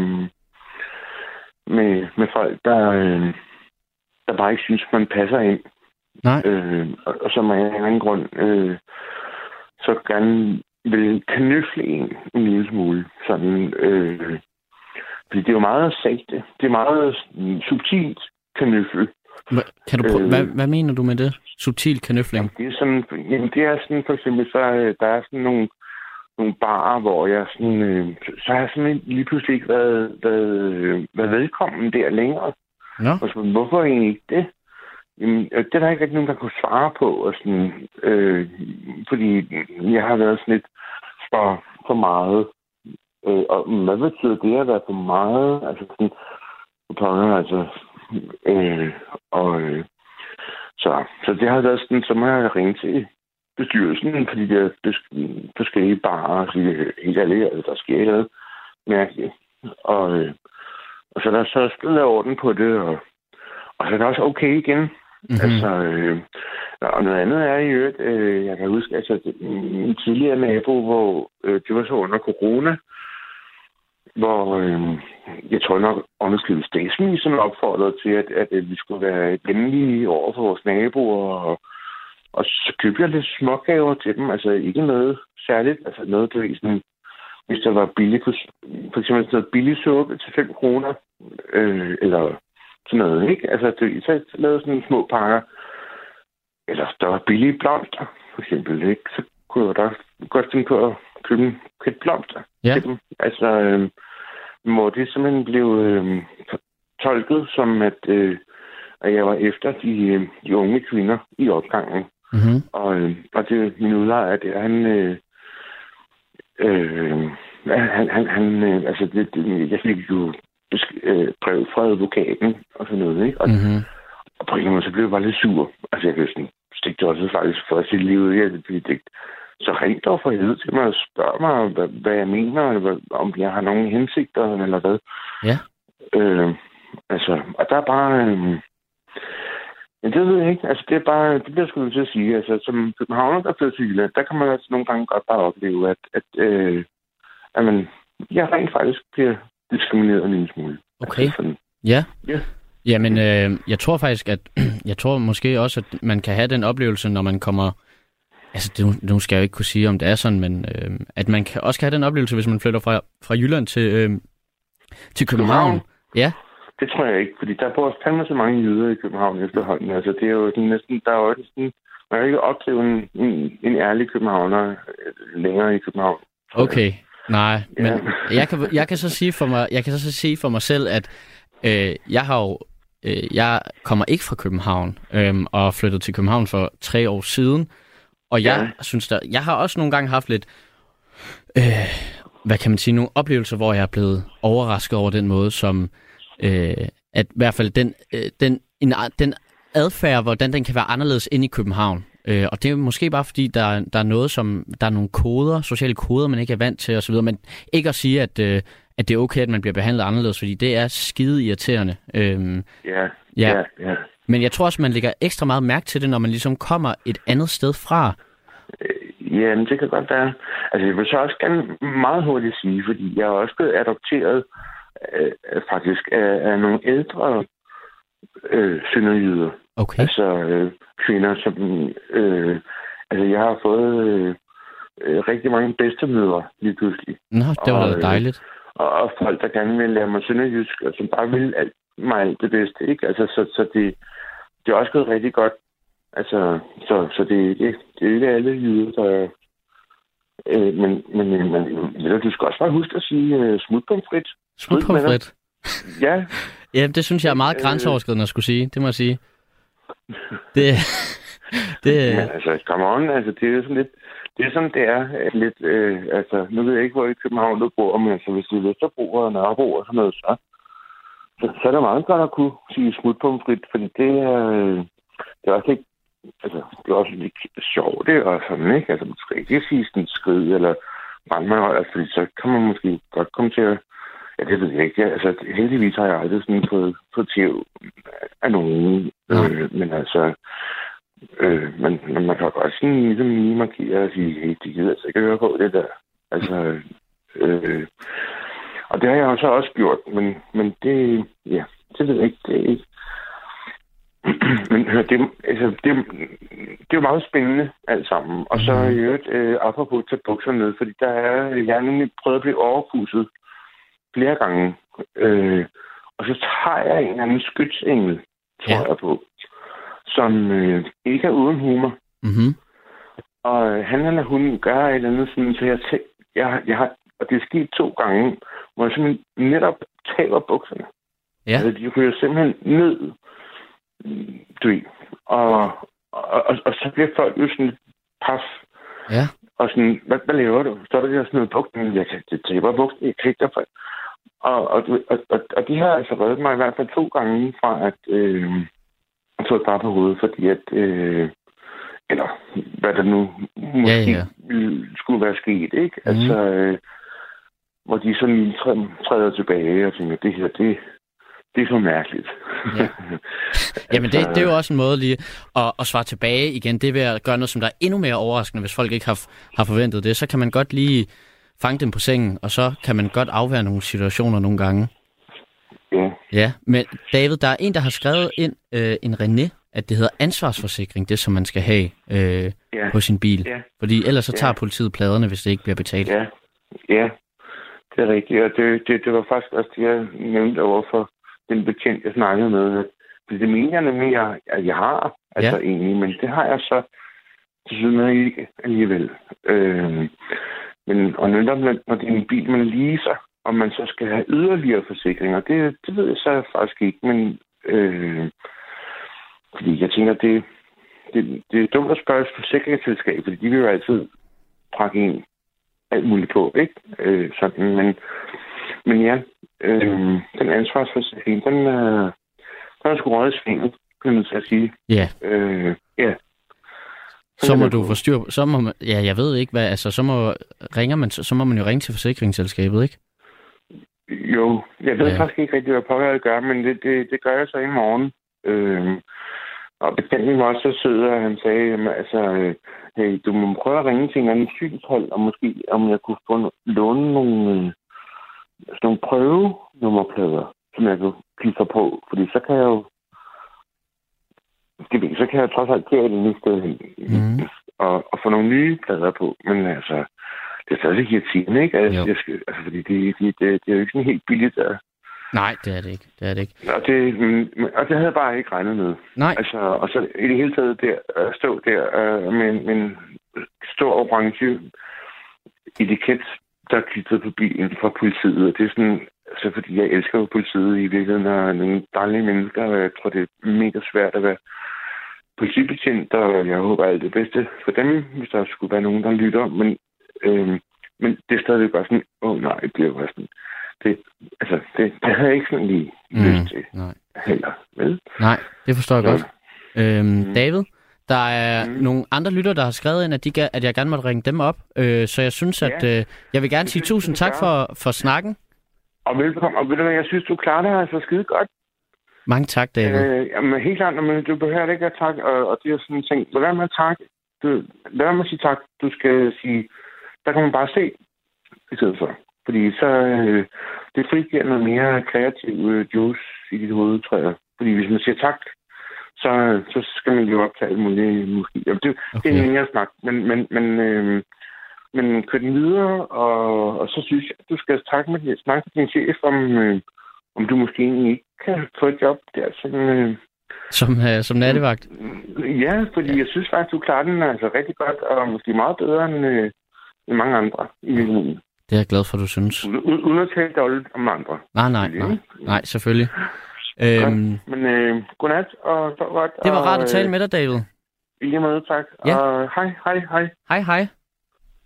med, med folk, der, øh, der bare ikke synes, man passer ind, Nej. øh, og, og som af en eller anden grund, øh, så gerne vil knøfle en en lille smule. Sådan, øh, fordi det er jo meget sagte. Det er meget subtilt knøffel. Kan du prøve, øh, hvad, hvad mener du med det? Subtil kanøfling? Det er sådan, jamen det er sådan for eksempel, så øh, der er sådan nogle, nogle barer, hvor jeg sådan, øh, så har jeg sådan lige pludselig ikke været, været, øh, været velkommen der længere. Nå. Og så, hvorfor egentlig ikke det? Jamen, øh, det er der ikke rigtig nogen, der kunne svare på. Og sådan, øh, fordi jeg har været sådan lidt for, for meget. Øh, og hvad betyder det at være for meget? Altså sådan, på altså, øh, og øh, så, så det har været sådan, så må jeg ringe til bestyrelsen, fordi det er forskellige barer, så det er helt altså, der sker noget mærkeligt. Og, øh, og så er der så blevet orden på det, og, og så er det også okay igen. Mm-hmm. Altså, øh, og noget andet er i øvrigt, øh, jeg kan huske, altså en tidligere nabo, hvor øh, det var så under corona, hvor øh, jeg tror nok, underskrivet statsministeren opfordrede til, at, at, at vi skulle være venlige over for vores naboer, og, og så købte jeg lidt smågaver til dem, altså ikke noget særligt, altså noget, der sådan, hvis der var billigt, for, eksempel sådan noget billig suppe til 5 kroner, øh, eller sådan noget, ikke? Altså, det, så lavede sådan små pakker, eller der var billige blomster, for eksempel, ikke? Så kunne jeg da godt tænke på at købe en kæt blomster ja. til dem. Altså, øh, hvor det simpelthen blev øh, tolket som, at, øh, at jeg var efter de, øh, de unge kvinder i opgangen. Mm-hmm. Og, øh, og det min udlejer, det er han... Øh, øh, han, han, han øh, altså, det, det, jeg fik jo øh, brev fra advokaten og sådan noget, ikke? Og, mm-hmm. og på en måde, så blev jeg bare lidt sur. Altså, jeg kan sådan det også faktisk for sit liv ud. Jeg, det, så ring dog for helvede til mig og spørg mig, hvad, hvad jeg mener, eller om jeg har nogle hensigter, eller hvad. Ja. Øh, altså, og der er bare... Øh, Ja, det ved jeg ikke. Altså, det er bare, det bliver sgu til at sige. Altså, som københavner, der flytter til Jylland, der kan man altså nogle gange godt bare opleve, at, at, øh, at man, jeg rent faktisk bliver diskrimineret en lille smule. Okay. Altså, sådan, Ja. Ja. Jamen, øh, jeg tror faktisk, at jeg tror måske også, at man kan have den oplevelse, når man kommer... Altså, det, nu skal jeg jo ikke kunne sige, om det er sådan, men øh, at man kan, også kan have den oplevelse, hvis man flytter fra, fra Jylland til, øh, til København. København? Ja. Det tror jeg ikke, fordi der bor fandme så mange jyder i København efterhånden. Altså, det er jo sådan næsten, der er jo sådan, man kan ikke opleve en, en, en ærlig københavner øh, længere i København. Okay. Nej, men Ja. jeg kan, jeg kan så sige for mig, jeg kan så sige for mig selv, at øh, jeg har jo, øh, jeg kommer ikke fra København øh, og flyttede til København for tre år siden, og jeg Ja. synes der, jeg har også nogle gange haft lidt, øh, hvad kan man sige, nogle oplevelser, hvor jeg er blevet overrasket over den måde, som øh, at i hvert fald den, øh, den, en, den adfærd, hvordan den kan være anderledes inde i København. Øh, og det er måske bare fordi, der, er- der er noget som, der er nogle koder, sociale koder, man ikke er vant til osv., men ikke at sige, at, øh, at det er okay, at man bliver behandlet anderledes, fordi det er skide irriterende. Øh, Ja, Ja. ja, ja. men jeg tror også, man lægger ekstra meget mærke til det, når man ligesom kommer et andet sted fra. Ja, men det kan godt være. Altså, jeg vil så også gerne meget hurtigt sige, fordi jeg er også blevet adopteret øh, faktisk af, af nogle ældre øh, sønderjyder. Okay. Altså øh, kvinder, som... Øh, altså, jeg har fået øh, øh, rigtig mange bedstemødre lige pludselig. Nå, det var og, da øh, dejligt. Og, og folk, der gerne vil lære mig sønderjysk, og som bare vil alt, mig alt det bedste, ikke? Altså, så, så det, det er også gået rigtig godt. Altså, så, så det, er ikke, det er ikke alle jyder, der... Øh, men, men, men, men du skal også bare huske at sige øh, smutpomfrit. Smutpomfrit. Ja, Ja, det synes jeg er meget Øh. grænseoverskridende at skulle sige, det må jeg sige. Det, det, Men altså, come on, altså, det er sådan lidt, det er sådan, det er, lidt, øh, altså, nu ved jeg ikke, hvor i København du bor, men altså, hvis du er Vesterbro og Nørrebro og sådan noget, så, så, så er det meget godt at kunne sige smutpomfrit, fordi det er, øh, det er også ikke, altså, det er også lidt sjovt, det og sådan, ikke? Altså, man skal ikke sige sådan skrid, eller brandmandhold, altså, fordi så kan man måske godt komme til at, ja, det ved jeg ikke, ja, altså, heldigvis har jeg aldrig sådan fået, fået tæv af nogen, Nå. øh, men altså, Øh, men man kan godt sådan ligesom lige markere og sige, hey, de gider altså ikke høre på det der. Altså, øh, og det har jeg så også gjort, men, men det, ja, det ved jeg ikke, det er ikke. Men det, altså, det, det er jo meget spændende alt sammen. Og så Mhm. i øvrigt, øh, apropos tage bukserne ned, fordi der er, jeg har nemlig prøvet at blive overfuset flere gange. Øh, og så tager jeg en eller anden skytsengel, tror Ja. jeg på, som øh, ikke er uden humor. Mm-hmm. Og øh, han eller hun gør et eller andet sådan, så jeg, tæ- jeg, jeg har, og det er sket to gange, hvor jeg simpelthen netop taber bukserne. Ja. Altså, de ryger simpelthen ned, du ved. Og, og, og, og så bliver folk jo sådan paf. Ja. Og sådan, hvad, hvad laver du? Så er der sådan noget buksen. Jeg kan det taber buksen. Jeg kan ikke derfor. Og, og, og, og, og de har altså reddet mig i hvert fald to gange fra at øh, få et par på hovedet, fordi at øh, eller hvad der nu måske ja. ville- skulle være sket, ikke? Mhm. Altså, øh, hvor de sådan træder tilbage og tænker, det her, det, det er så mærkeligt. Ja. Jamen, det, det er jo også en måde lige at, at svare tilbage igen. Det er ved at gøre noget, som der er endnu mere overraskende, hvis folk ikke har, har forventet det. Så kan man godt lige fange dem på sengen, og så kan man godt afvære nogle situationer nogle gange. ja. Ja, men David, der er en, der har skrevet ind, øh, en René, at det hedder ansvarsforsikring, det som man skal have øh, Ja. på sin bil. Ja. Fordi ellers så Ja. tager politiet pladerne, hvis det ikke bliver betalt. Ja, ja, det er rigtigt. Og det, det, det var faktisk også det, jeg nævnte over for den betjent, jeg snakkede med. Fordi det mener jeg nemlig, jeg, at jeg har, altså Ja. egentlig, men det har jeg så til syden ikke alligevel. Øh, men, og netop når, når det er en bil, man leaser, og man så skal have yderligere forsikringer, det, det ved jeg så faktisk ikke, men øh, fordi jeg tænker, det, det, det er dumt at spørge et forsikringsselskab, fordi de vil jo altid prakke en alt muligt på, ikke? Øh, sådan, men, men ja, øh, den ansvarsforsikring, den, øh, den er sgu røget i svinget, kan man så sige. Ja, Øh, ja. så må du få styr så må man, ja, jeg ved ikke hvad, altså så må, ringer man, så må man jo ringe til forsikringsselskabet, ikke? Jo, jeg ved Ja. faktisk ikke rigtig, hvad pokker jeg gør, men det, det, det gør jeg så i morgen. Øh, og betjenten var også så sød, at han sagde, jamen, altså, øh, hey, du må prøve at ringe til en anden synshold, og måske om jeg kunne få låne nogle, øh, sådan nogle prøvenummerplader, som jeg kunne klistre på, fordi så kan jeg jo det ved, så kan jeg trods alt køre det næste sted hen Mhm. og, og få nogle nye plader på. Men altså, det er stadig irriterende, ikke? Altså, Jo. jeg skal, altså fordi det, det, det, det er jo ikke sådan helt billigt. Der. Nej, det er det ikke, det er det ikke. Og, det, mm, og det havde jeg bare ikke regnet med. Nej, Altså, og så i det hele taget der, at stå der øh, med, med en stor orange etiket, der er klistret på bilen fra politiet. Og det er sådan, altså fordi jeg elsker jo politiet i virkeligheden, og nogle dejlige mennesker, og jeg tror, det er mega svært at være politibetjent, og jeg håber alt det bedste for dem, hvis der skulle være nogen, der lytter. Men, øh, men det er stadigvæk bare sådan, åh oh, nej, det bliver bare sådan, det, altså, det, det havde jeg ikke sådan lige mm. lyst til nej. heller, vel? Nej, det forstår jeg Så- godt. Øhm, Mm. David, der er Mm. nogle andre lytter, der har skrevet ind, at, de, at jeg gerne måtte ringe dem op. Øh, så jeg synes, at øh, jeg vil gerne sige synes, tusind tak for, for snakken. Og velbekomme. Og ved du hvad, jeg synes, du klarer det altså skide godt. Mange tak, David. Øh, jamen, helt klart, men du behøver ikke at takke, og, og det er sådan en ting. Lad være med at takke. Du, lad være med at sige tak. Du skal sige, der kan man bare se, i stedet for. Fordi så, øh, det frigiver noget mere kreativ øh, juice i dit hoved, tror jeg. Fordi hvis man siger tak, så, så skal man jo op til alt muligt. Måske. Det, okay. det er en længere snak, men, men, men, øh, men kør den videre, og, og så synes jeg, at du skal snakke med, din- snakke med din chef om, øh, om du måske egentlig ikke kan få et job der, som, øh, Som, øh, som nattevagt. Ja, fordi ja. jeg synes faktisk, du klarer den altså rigtig godt, og måske meget bedre end, øh, end mange andre i virkeligheden. Det er jeg glad for, du synes. Uden at tale dårligt om andre. Nej, nej, nej. Nej, selvfølgelig. Øhm, Men øh, godnat, og så godt. det var rart og, at tale med dig, David. Øh, I lige måde, tak. Ja. Og hej, hej, hej, Hej, hej.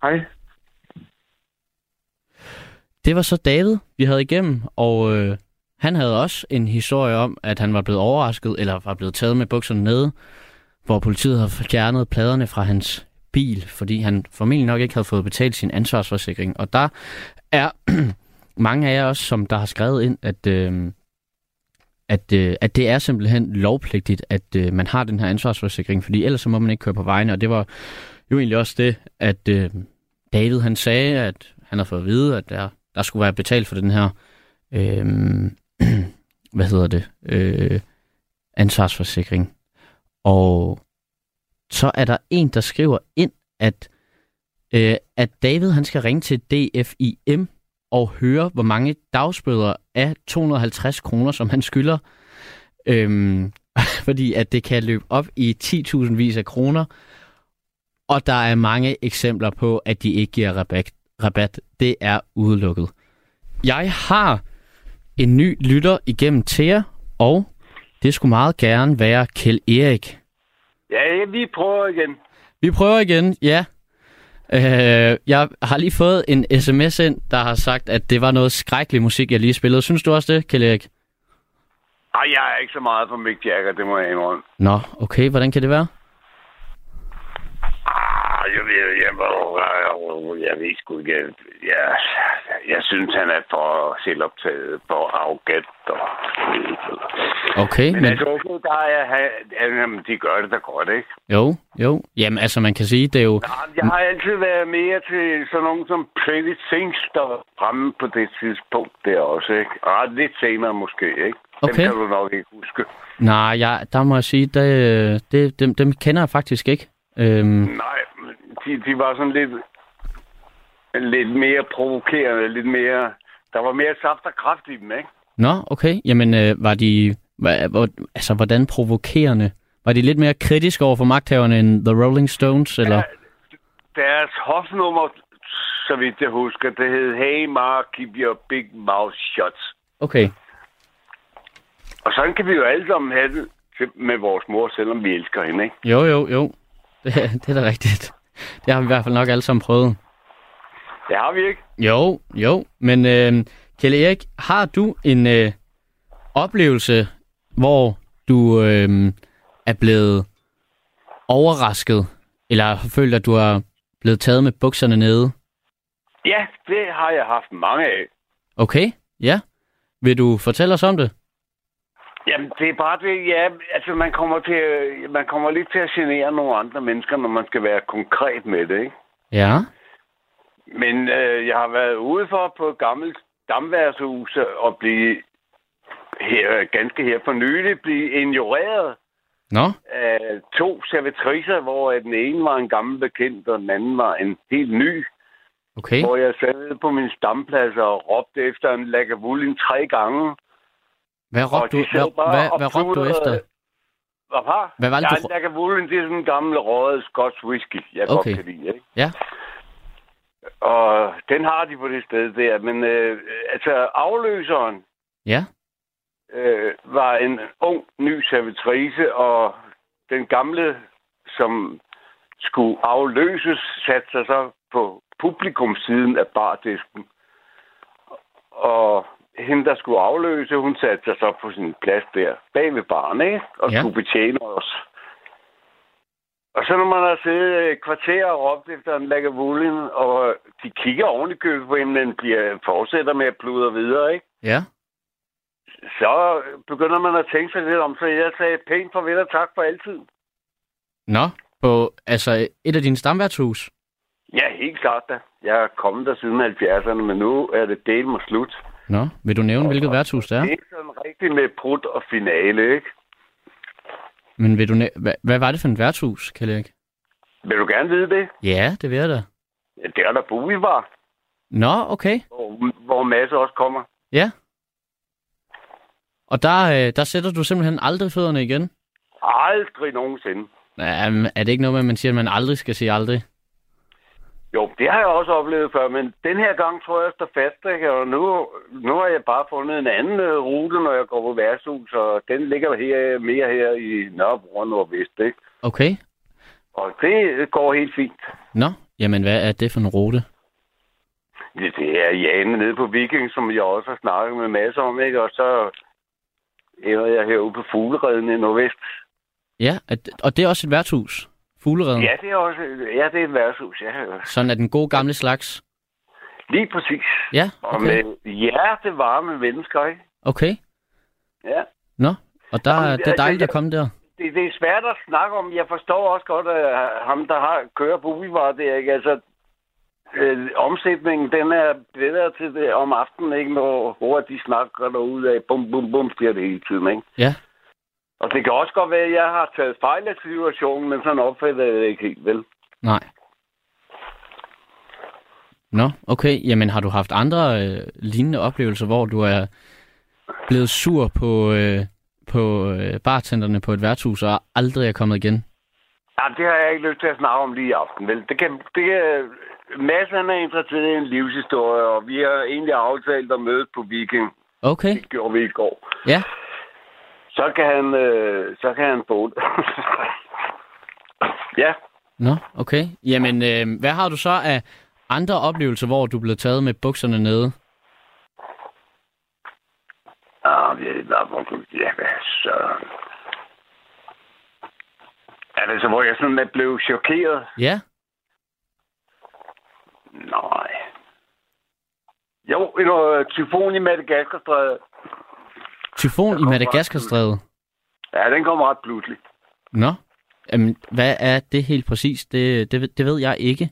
hej. Det var så David, vi havde igennem, og øh, han havde også en historie om, at han var blevet overrasket, eller var blevet taget med bukserne nede, hvor politiet havde fjernet pladerne fra hans bil, fordi han formentlig nok ikke havde fået betalt sin ansvarsforsikring. Og der er mange af jer også, som der har skrevet ind, at, øh, at, øh, at det er simpelthen lovpligtigt, at øh, man har den her ansvarsforsikring, fordi ellers så må man ikke køre på vejene, og det var jo egentlig også det, at øh, David han sagde, at han har fået at vide, at der, der skulle være betalt for den her, øh, hvad hedder det, øh, ansvarsforsikring. Og så er der en, der skriver ind, at, øh, at David han skal ringe til DFIM og høre, hvor mange dagsbøder af 250 kroner, som han skylder. Øhm, fordi at det kan løbe op i 10.000 vis af kroner. Og der er mange eksempler på, at de ikke giver rabat. rabat. Det er udelukket. Jeg har en ny lytter igennem til jer, og det skulle meget gerne være Kjell Erik. Ja, vi prøver igen. Vi prøver igen, ja. Øh, jeg har lige fået en sms ind, der har sagt, at det var noget skrækkelig musik, jeg lige spillede. Synes du også det, Kjell Erik? Ej, jeg er ikke så meget på Mick Jagger, det må jeg indrømme. Nå, okay. Hvordan kan det være? Jeg ved, jeg, jeg, jeg ved sgu ikke. Jeg, jeg synes, han er for selvoptaget, for arrogant. Og, Okay, men, men... altså, okay, der er, han- de gør det da godt, ikke? Jo, jo. Jamen, altså, man kan sige, det er jo... Jeg har altid været mere til sådan nogen som Pretty Things, der var fremme på det tidspunkt der også, ikke? Og lidt senere måske, ikke? Okay. Dem kan du nok ikke huske. Nej, jeg, der må jeg sige, det, det, dem, dem kender jeg faktisk ikke. Øhm, Nej, de, de var sådan lidt, lidt mere provokerende, lidt mere... Der var mere saft og kraft i dem, ikke? nå, okay. Jamen, øh, var de... Hva, hvor, altså, hvordan provokerende? Var de lidt mere kritiske over for magthaverne end The Rolling Stones, eller? Deres hofnummer, så vidt jeg husker, det hed Hey Mark, keep your big mouth shut. Okay. Og sådan kan vi jo alle sammen have det med vores mor, selvom vi elsker hende, ikke? Jo, jo, jo. Det, det er da rigtigt. Det har vi i hvert fald nok alle sammen prøvet. Det har vi ikke. Jo, jo. Men øh, Kjell Erik, har du en øh, oplevelse, hvor du øh, er blevet overrasket, eller har følt, at du har blevet taget med bukserne nede? Ja, det har jeg haft mange af. Okay, ja. Vil du fortælle os om det? Jamen, det er bare det, ja, altså man kommer, til, man kommer lidt til at genere nogle andre mennesker, når man skal være konkret med det, ikke? Ja. Men øh, jeg har været ude for på et gammelt damværshus og blive her, ganske her for nylig blive ignoreret Nå, af to servitriser, hvor den ene var en gammel bekendt, og den anden var en helt ny. okay. Hvor jeg sad på min stamplads og råbte efter en Lagavulin tre gange. Hvad råbte du, hvad, hvad, hvad råbte du efter? Hvad var? Hvad var det, ja, du- Lagavulin, det er sådan en gammel røget skotsk whisky, jeg Okay. godt kan lide. Ikke? Ja. Og den har de på det sted der. Men øh, altså, afløseren Ja, øh, var en ung, ny servitrice, og den gamle, som skulle afløses, satte sig så på publikumsiden af bardisken. Og hende, der skulle afløse, hun satte sig så på sin plads der bag ved baren, ikke? Og Ja. skulle betjene os. Og så når man har siddet et kvarter og råbt efter en Lagavulin, og de kigger ordentligt købet på hende, men bliver, fortsætter med at pludre videre, ikke? ja. så begynder man at tænke sig lidt om, så jeg sagde pænt farvel og tak for altid. Nå, på altså et af dine stamværtshus? Ja, helt klart da. Jeg er kommet der siden 70'erne, men nu er det del med slut. Nå, vil du nævne, hvilket værtshus det er? Det er sådan rigtigt med prut og finale, ikke? Men vil du næ- hvad, hvad var det for et værtshus, Erik? Vil du gerne vide det? Ja, det vil jeg da. Ja, det er der Bovivar, Nå, okay. hvor, hvor Mads også kommer. Ja. Og der, øh, der sætter du simpelthen aldrig fødderne igen? Aldrig nogensinde. Jamen, er det ikke noget med, at man siger, at man aldrig skal sige aldrig? Jo, det har jeg også oplevet før, men den her gang tror jeg, jeg står fast? Og nu, nu har jeg bare fundet en anden øh, rute, når jeg går på værtshus, og den ligger her, mere her i Nørrebro og Nordvest, ikke? Okay. Og det går helt fint. Nå, jamen hvad er det for en rute? Det, det er Jane nede på Viking, som jeg også har snakket med masser om, ikke? Og så ender jeg herude på Fuglereden i Nordvest. Ja, og det er også et værtshus? Fuglereden? Ja, det er også ja, det er et værtshus, ja. Sådan er den gode gamle slags? Lige præcis. Ja, Og okay. med hjertevarme mennesker, ikke? Okay. Ja. Nå, og der, Jamen, det er dejligt jeg- at komme der. Det, det er svært at snakke om. Jeg forstår også godt, at ham, der har kører på Uvivar, det er ikke, altså... Øh, omsætningen, den er bedre til det om aftenen, ikke? Når, hvor de snakker derude af, bum, bum, bum, bliver det hele tiden, ikke? Ja. Og det kan også godt være, at jeg har taget fejl af situationen, men sådan opfatter jeg det ikke helt, vel? Nej. Nå, okay. Jamen, har du haft andre øh, lignende oplevelser, hvor du er blevet sur på, øh, på øh, bartenderne på et værtshus og aldrig er kommet igen? Ja, det har jeg ikke lyst til at snakke om lige i aften, vel? Det kan, det kan, Mads han er interesseret i en livshistorie, og vi har egentlig aftalt at mødes på weekend. Okay, Det gjorde vi i går. ja. Så kan han, øh, så kan han det. ja, Nå, okay. Jamen, øh, hvad har du så af andre oplevelser, hvor du blevet taget med bukserne nede? Ah, ved hvor Ja, hvad så? Altså, hvor jeg sådan er blevet chokeret. Ja, Nej. Jo, en uh, tyfon i Madagaskarstrædet. Tyfon i kommer Madagaskarstrædet. Ja, den kom ret pludselig. Nå, Jamen, hvad er det helt præcis? Det, det, ved- det ved jeg ikke.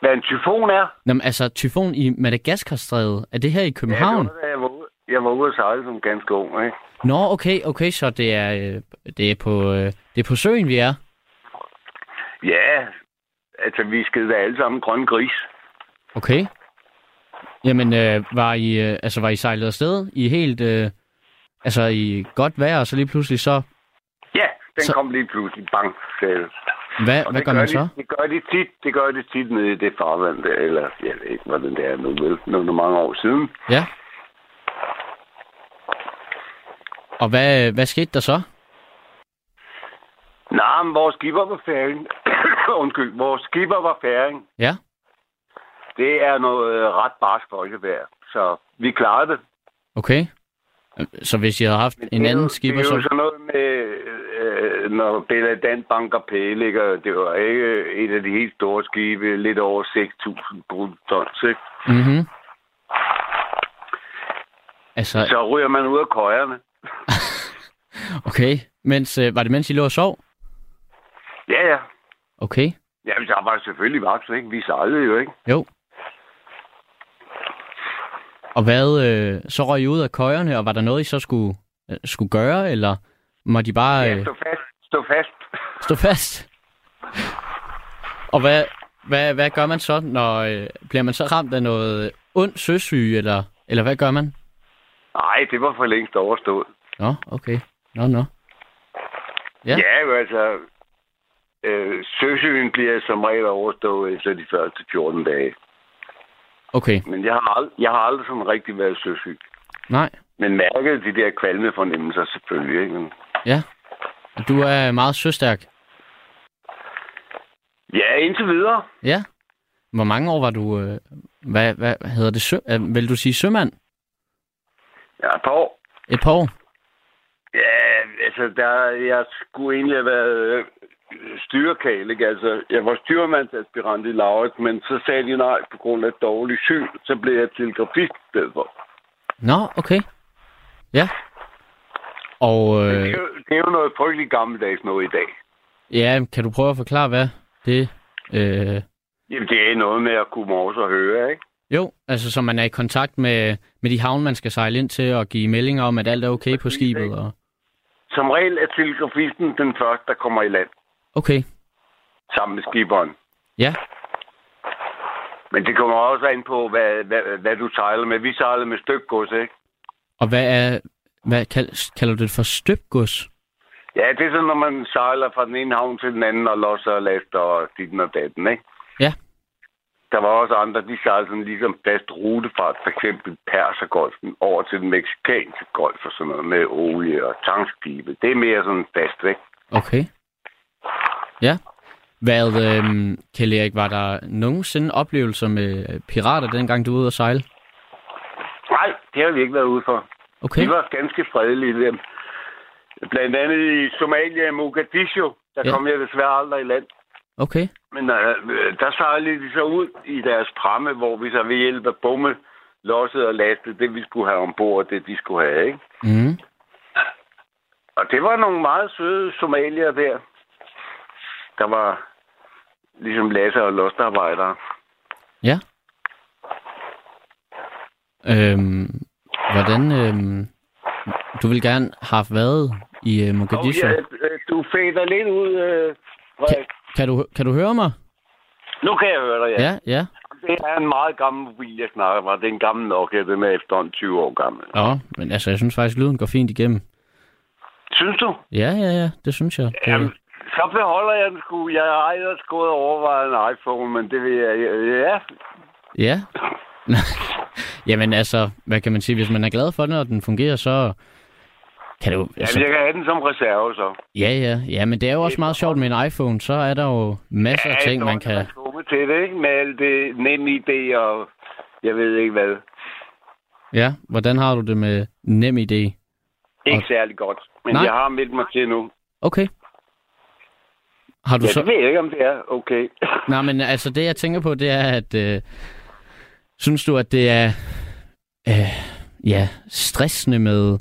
Hvad en tyfon er? Nå, men altså, tyfon i Madagaskarstrædet, er det her i København? Ja, det var, jeg var ude, jeg var ude at sejle som ganske ung, ikke? Nå, okay, okay, så det er, øh, det er, på, øh, det er på søen, vi er. Ja, altså vi skede da alle sammen grøn gris. Okay. Jamen, øh, var, I, øh, altså, var I sejlet afsted i helt, øh, altså i godt vejr, og så lige pludselig så, Ja, den Så- kom lige pludselig. Bang, sagde det. hvad, Og hvad det gør man så? De, det gør de tit, det gør de tit nede i det farvand der, eller jeg ved ikke, hvordan det er nu, vel, nogle mange år siden. Ja. Og hvad, hvad skete der så? Nej, men vores skipper var færing. Undskyld, vores skipper var færing. Ja. Det er noget øh, ret barsk folkevejr, så vi klarede det. Okay. Så hvis I havde haft en anden skipper, Det er jo så... sådan noget med, øh, når Bella Dan banker pæle, det var ikke et af de helt store skibe, lidt over 6.000 brutons, ikke? Mm-hmm. Altså, Så ryger man ud af køjerne. okay. Mens, øh, var det mens I lå og sov? Ja, ja. Okay. Ja, der var selvfølgelig vagt, ikke? Vi sejlede jo, ikke? Jo. Og hvad, øh, så røg I ud af køjerne, og var der noget, I så skulle, øh, skulle gøre, eller må de bare Ja, øh, stå fast. Stå fast. stå fast? Og hvad, hvad, hvad gør man så, når øh, bliver man så ramt af noget ond søsyge, eller, eller hvad gør man? Nej, det var for længst overstået. Nå, okay. Nå, nå. Ja. Ja, ja jo, altså... Øh, søsygen bliver som regel overstået efter de første 14 dage. Okay, Men jeg har, ald- jeg har aldrig sådan rigtig været søsyg. nej. Men mærket de der kvalme fornemmelser selvfølgelig, ikke? Ja. Og Du er meget søstærk. ja, indtil videre. Ja. Hvor mange år var du... Øh, hvad, hvad hedder det? Sø, øh, vil du sige sømand? Ja, et par år. Et par år? Ja, altså, der, jeg skulle egentlig have været styrkal, ikke? Altså, jeg var styrmandsaspirant i Laurits, men så sagde de nej på grund af dårlig syn. Så blev jeg telegrafist i stedet for. Nå, okay. Ja. Og Det, øh, er jo, det er jo noget frygteligt gammeldags noget i dag. ja, kan du prøve at forklare, hvad det... Øh, Jamen, det er noget med at kunne morse og høre, ikke? jo, altså så man er i kontakt med, med de havne, man skal sejle ind til, og give meldinger om, at alt er okay på Præcis, skibet. ikke? Og... Som regel er telegrafisten den første, der kommer i land Okay, sammen med skiberen. ja. Men det kommer også an på, hvad, hvad, hvad du sejler med. Vi sejler med stykgods, ikke? Og hvad er... Hvad kald, kalder du det for støbgods? Ja, det er sådan, når man sejler fra den ene havn til den anden og losser og laster og dit og datten, ikke? Ja. Der var også andre, de sejlede sådan ligesom fast rutefart, for eksempel Persergolfen, over til den meksikanske golf og sådan noget med olie og tankskibe. Det er mere sådan fast, ikke? Okay. Ja. Hvad, øh, Kjell Erik, var der nogensinde oplevelser med pirater, dengang du var ude at sejle? Nej, det har vi ikke været ude for. Okay. De var ganske fredelige dem. Blandt andet i Somalia i Mogadishu, der Ja. kom jeg desværre aldrig i land. Okay. Men øh, der sejlede de så ud i deres pramme, hvor vi så ved hjælp af bomme lossede og lastede det, vi skulle have ombord, det de skulle have, ikke? Mm. Og det var nogle meget søde somalier der. Der var ligesom Lasse og lostarbejdere. Ja. Øhm, hvordan... Øhm, du vil gerne have været i uh, Mogadishu. Oh, ja, øh, du fader lidt ud, øh, Frederik. Kan du, kan du høre mig? Nu kan jeg høre dig, ja. Ja, ja. Det er en meget gammel mobil, jeg snakker med. Det er en gammel Nokia, den er efterhånden 20 år gammel. Nå, men altså, jeg synes faktisk, lyden går fint igennem. Synes du? Ja, ja, ja, det synes jeg. Det, Jamen, så beholder jeg den sgu. Jeg har ellers gået og overvejet en iPhone, men det vil jeg... Ja, Ja. Jamen altså, hvad kan man sige? Hvis man er glad for den, og den fungerer, så kan det jo... altså, Altså, jeg kan have den som reserve, så. ja, ja, ja, men det er jo også meget sjovt med en iPhone. Så er der jo masser af ting, man kan... komme til det, ikke? Med alt det nemme idé og jeg ved ikke hvad. Ja, hvordan har du det med nem idé? Ikke Og- særlig godt. Men Nej. jeg har meldt mig til nu. Okay. Har du Ja, så... det ved jeg ikke, om det er okay. Nej, men altså det, jeg tænker på, det er, at... Øh, synes du, at det er... Øh, ja, stressende med...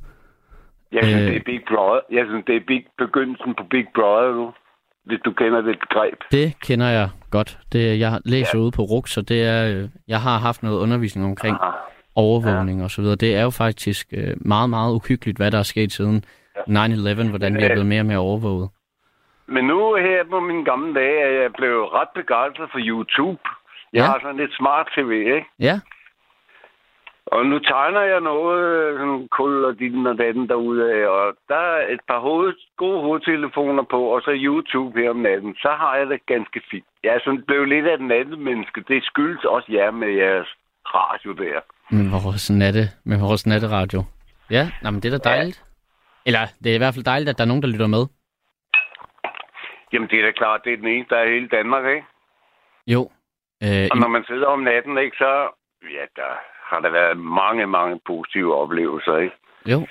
Jeg synes, Øh. det er Big Brother. Jeg synes, det er big, begyndelsen på Big Brother nu. Hvis du kender det begreb. Det kender jeg godt. Det, jeg læser ja. ude på RUK, så det er... Øh, jeg har haft noget undervisning omkring Ah. overvågning og så videre. Det er jo faktisk øh, meget, meget uhyggeligt, hvad der er sket siden 9-11, hvordan vi er blevet mere og mere overvåget. Men nu her på min gamle dage, er jeg blevet ret begejstret for YouTube. Jeg Ja. har sådan lidt smart tv, ikke? Ja, Og nu tegner jeg noget, øh, sådan kul og din og datten derude af, og der er et par hoved, gode hovedtelefoner på, og så YouTube her om natten. Så har jeg det ganske fint. Jeg er sådan blevet lidt af et nattemenneske. Det skyldes også jer med jeres radio der. med vores, natte, med vores natteradio. Ja, nej, men det er da dejligt. Eller det er i hvert fald dejligt, at der er nogen, der lytter med. Jamen, det er da klart, det er den eneste, der er hele Danmark, ikke? Jo. Øh, Og når man sidder om natten, ikke, så ja, der har der været mange, mange positive oplevelser, ikke? jo.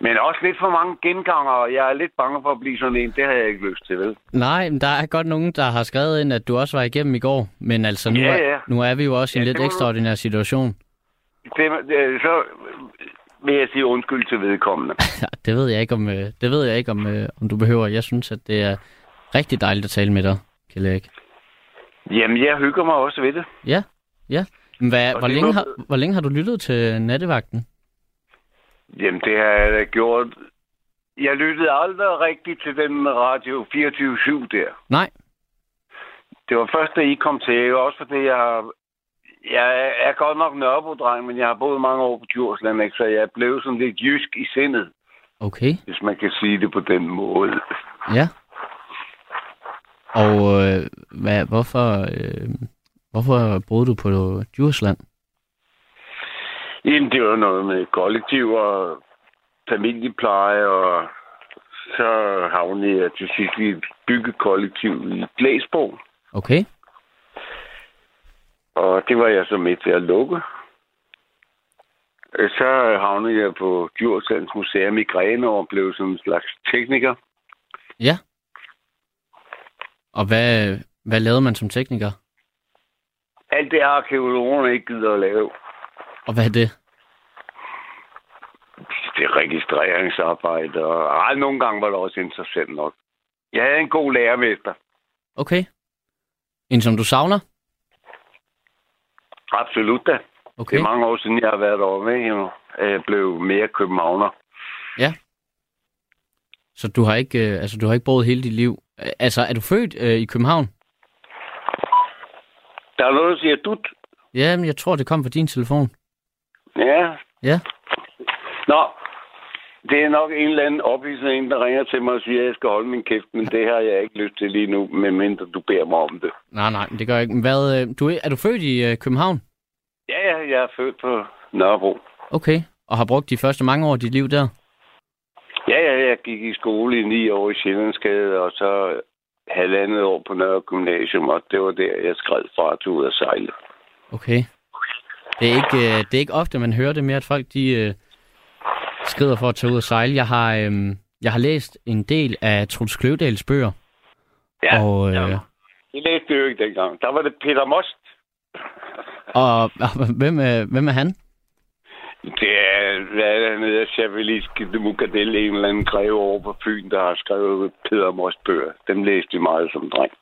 Men også lidt for mange genganger, og jeg er lidt bange for at blive sådan en. Det har jeg ikke lyst til, vel? Nej, men der er godt nogen, der har skrevet ind, at du også var igennem i går. Men altså, nu, Ja, er, ja. nu er vi jo også i en Ja, lidt det må ekstraordinær situation. Det, det, så vil jeg sige undskyld til vedkommende. Det ved jeg ikke, om, øh, det ved jeg ikke om, øh, om du behøver. Jeg synes, at det er rigtig dejligt at tale med dig, Kjell Erik. Jamen, jeg hygger mig også ved det. Ja, ja. Men Hvad, hvor, længe har, hvor længe har du lyttet til nattevagten? Jamen, det har jeg da gjort. Jeg lyttede aldrig rigtigt til den radio 24-7 der. Nej. Det var først, da I kom til. Også fordi jeg har... Jeg er godt nok nørrebro men jeg har boet mange år på Djursland, ikke? så jeg blevet sådan lidt jysk i sindet, Okay, hvis man kan sige det på den måde. ja. Og øh, hvad, hvorfor, øh, hvorfor boede du på Djursland? Jamen, det var noget med kollektiv og familiepleje, og så havnede jeg til sidst i et byggekollektiv i Glæsborg. Okay, Og det var jeg så med til at lukke. Så havnede jeg på Djurslands Museum i Grene og blev sådan en slags tekniker. ja. Og hvad, hvad lavede man som tekniker? Alt det arkeologerne ikke gider at lave. Og hvad er det? Det er registreringsarbejde, og ej, nogle gange var det også interessant nok. Jeg havde en god lærermester. Okay. En som du savner? Absolut da. Okay. Det er mange år siden, jeg har været derovre med hende. Jeg blev mere københavner. Så du har ikke, øh, altså, du har ikke boet hele dit liv. Øh, Altså, er du født øh, i København? Der er noget, der siger dut. Ja, men jeg tror, det kom fra din telefon. Ja. Ja. Nå, det er nok en eller anden ophidsende en, der ringer til mig og siger, at jeg skal holde min kæft, men det har jeg ikke lyst til lige nu, medmindre du beder mig om det. Nej, nej, det gør jeg ikke. Hvad, øh, du, er er du født i øh, København? Ja, ja, jeg er født på Nørrebro. Okay. Og har brugt de første mange år af dit liv der? Ja, ja, jeg gik i skole i ni år i Sjællandsgade, og så halvandet år på Nørre Gymnasium, og det var der, jeg skred fra at tage ud og sejle. Okay. Det er ikke, øh, det er ikke ofte, man hører det mere, at folk de øh, skrider for at tage ud og sejle. Jeg har, øh, jeg har læst en del af Truls Kløvedals bøger. Ja, og, øh, ja. Det læste jeg jo ikke dengang. Der var det Peter Most. og, og hvem, er, hvem er han? Det er, hvad er det, han hedder, Chavelisk de en eller anden greve over på Fyn, der har skrevet Peter Mors bøger. Dem læste vi meget som dreng.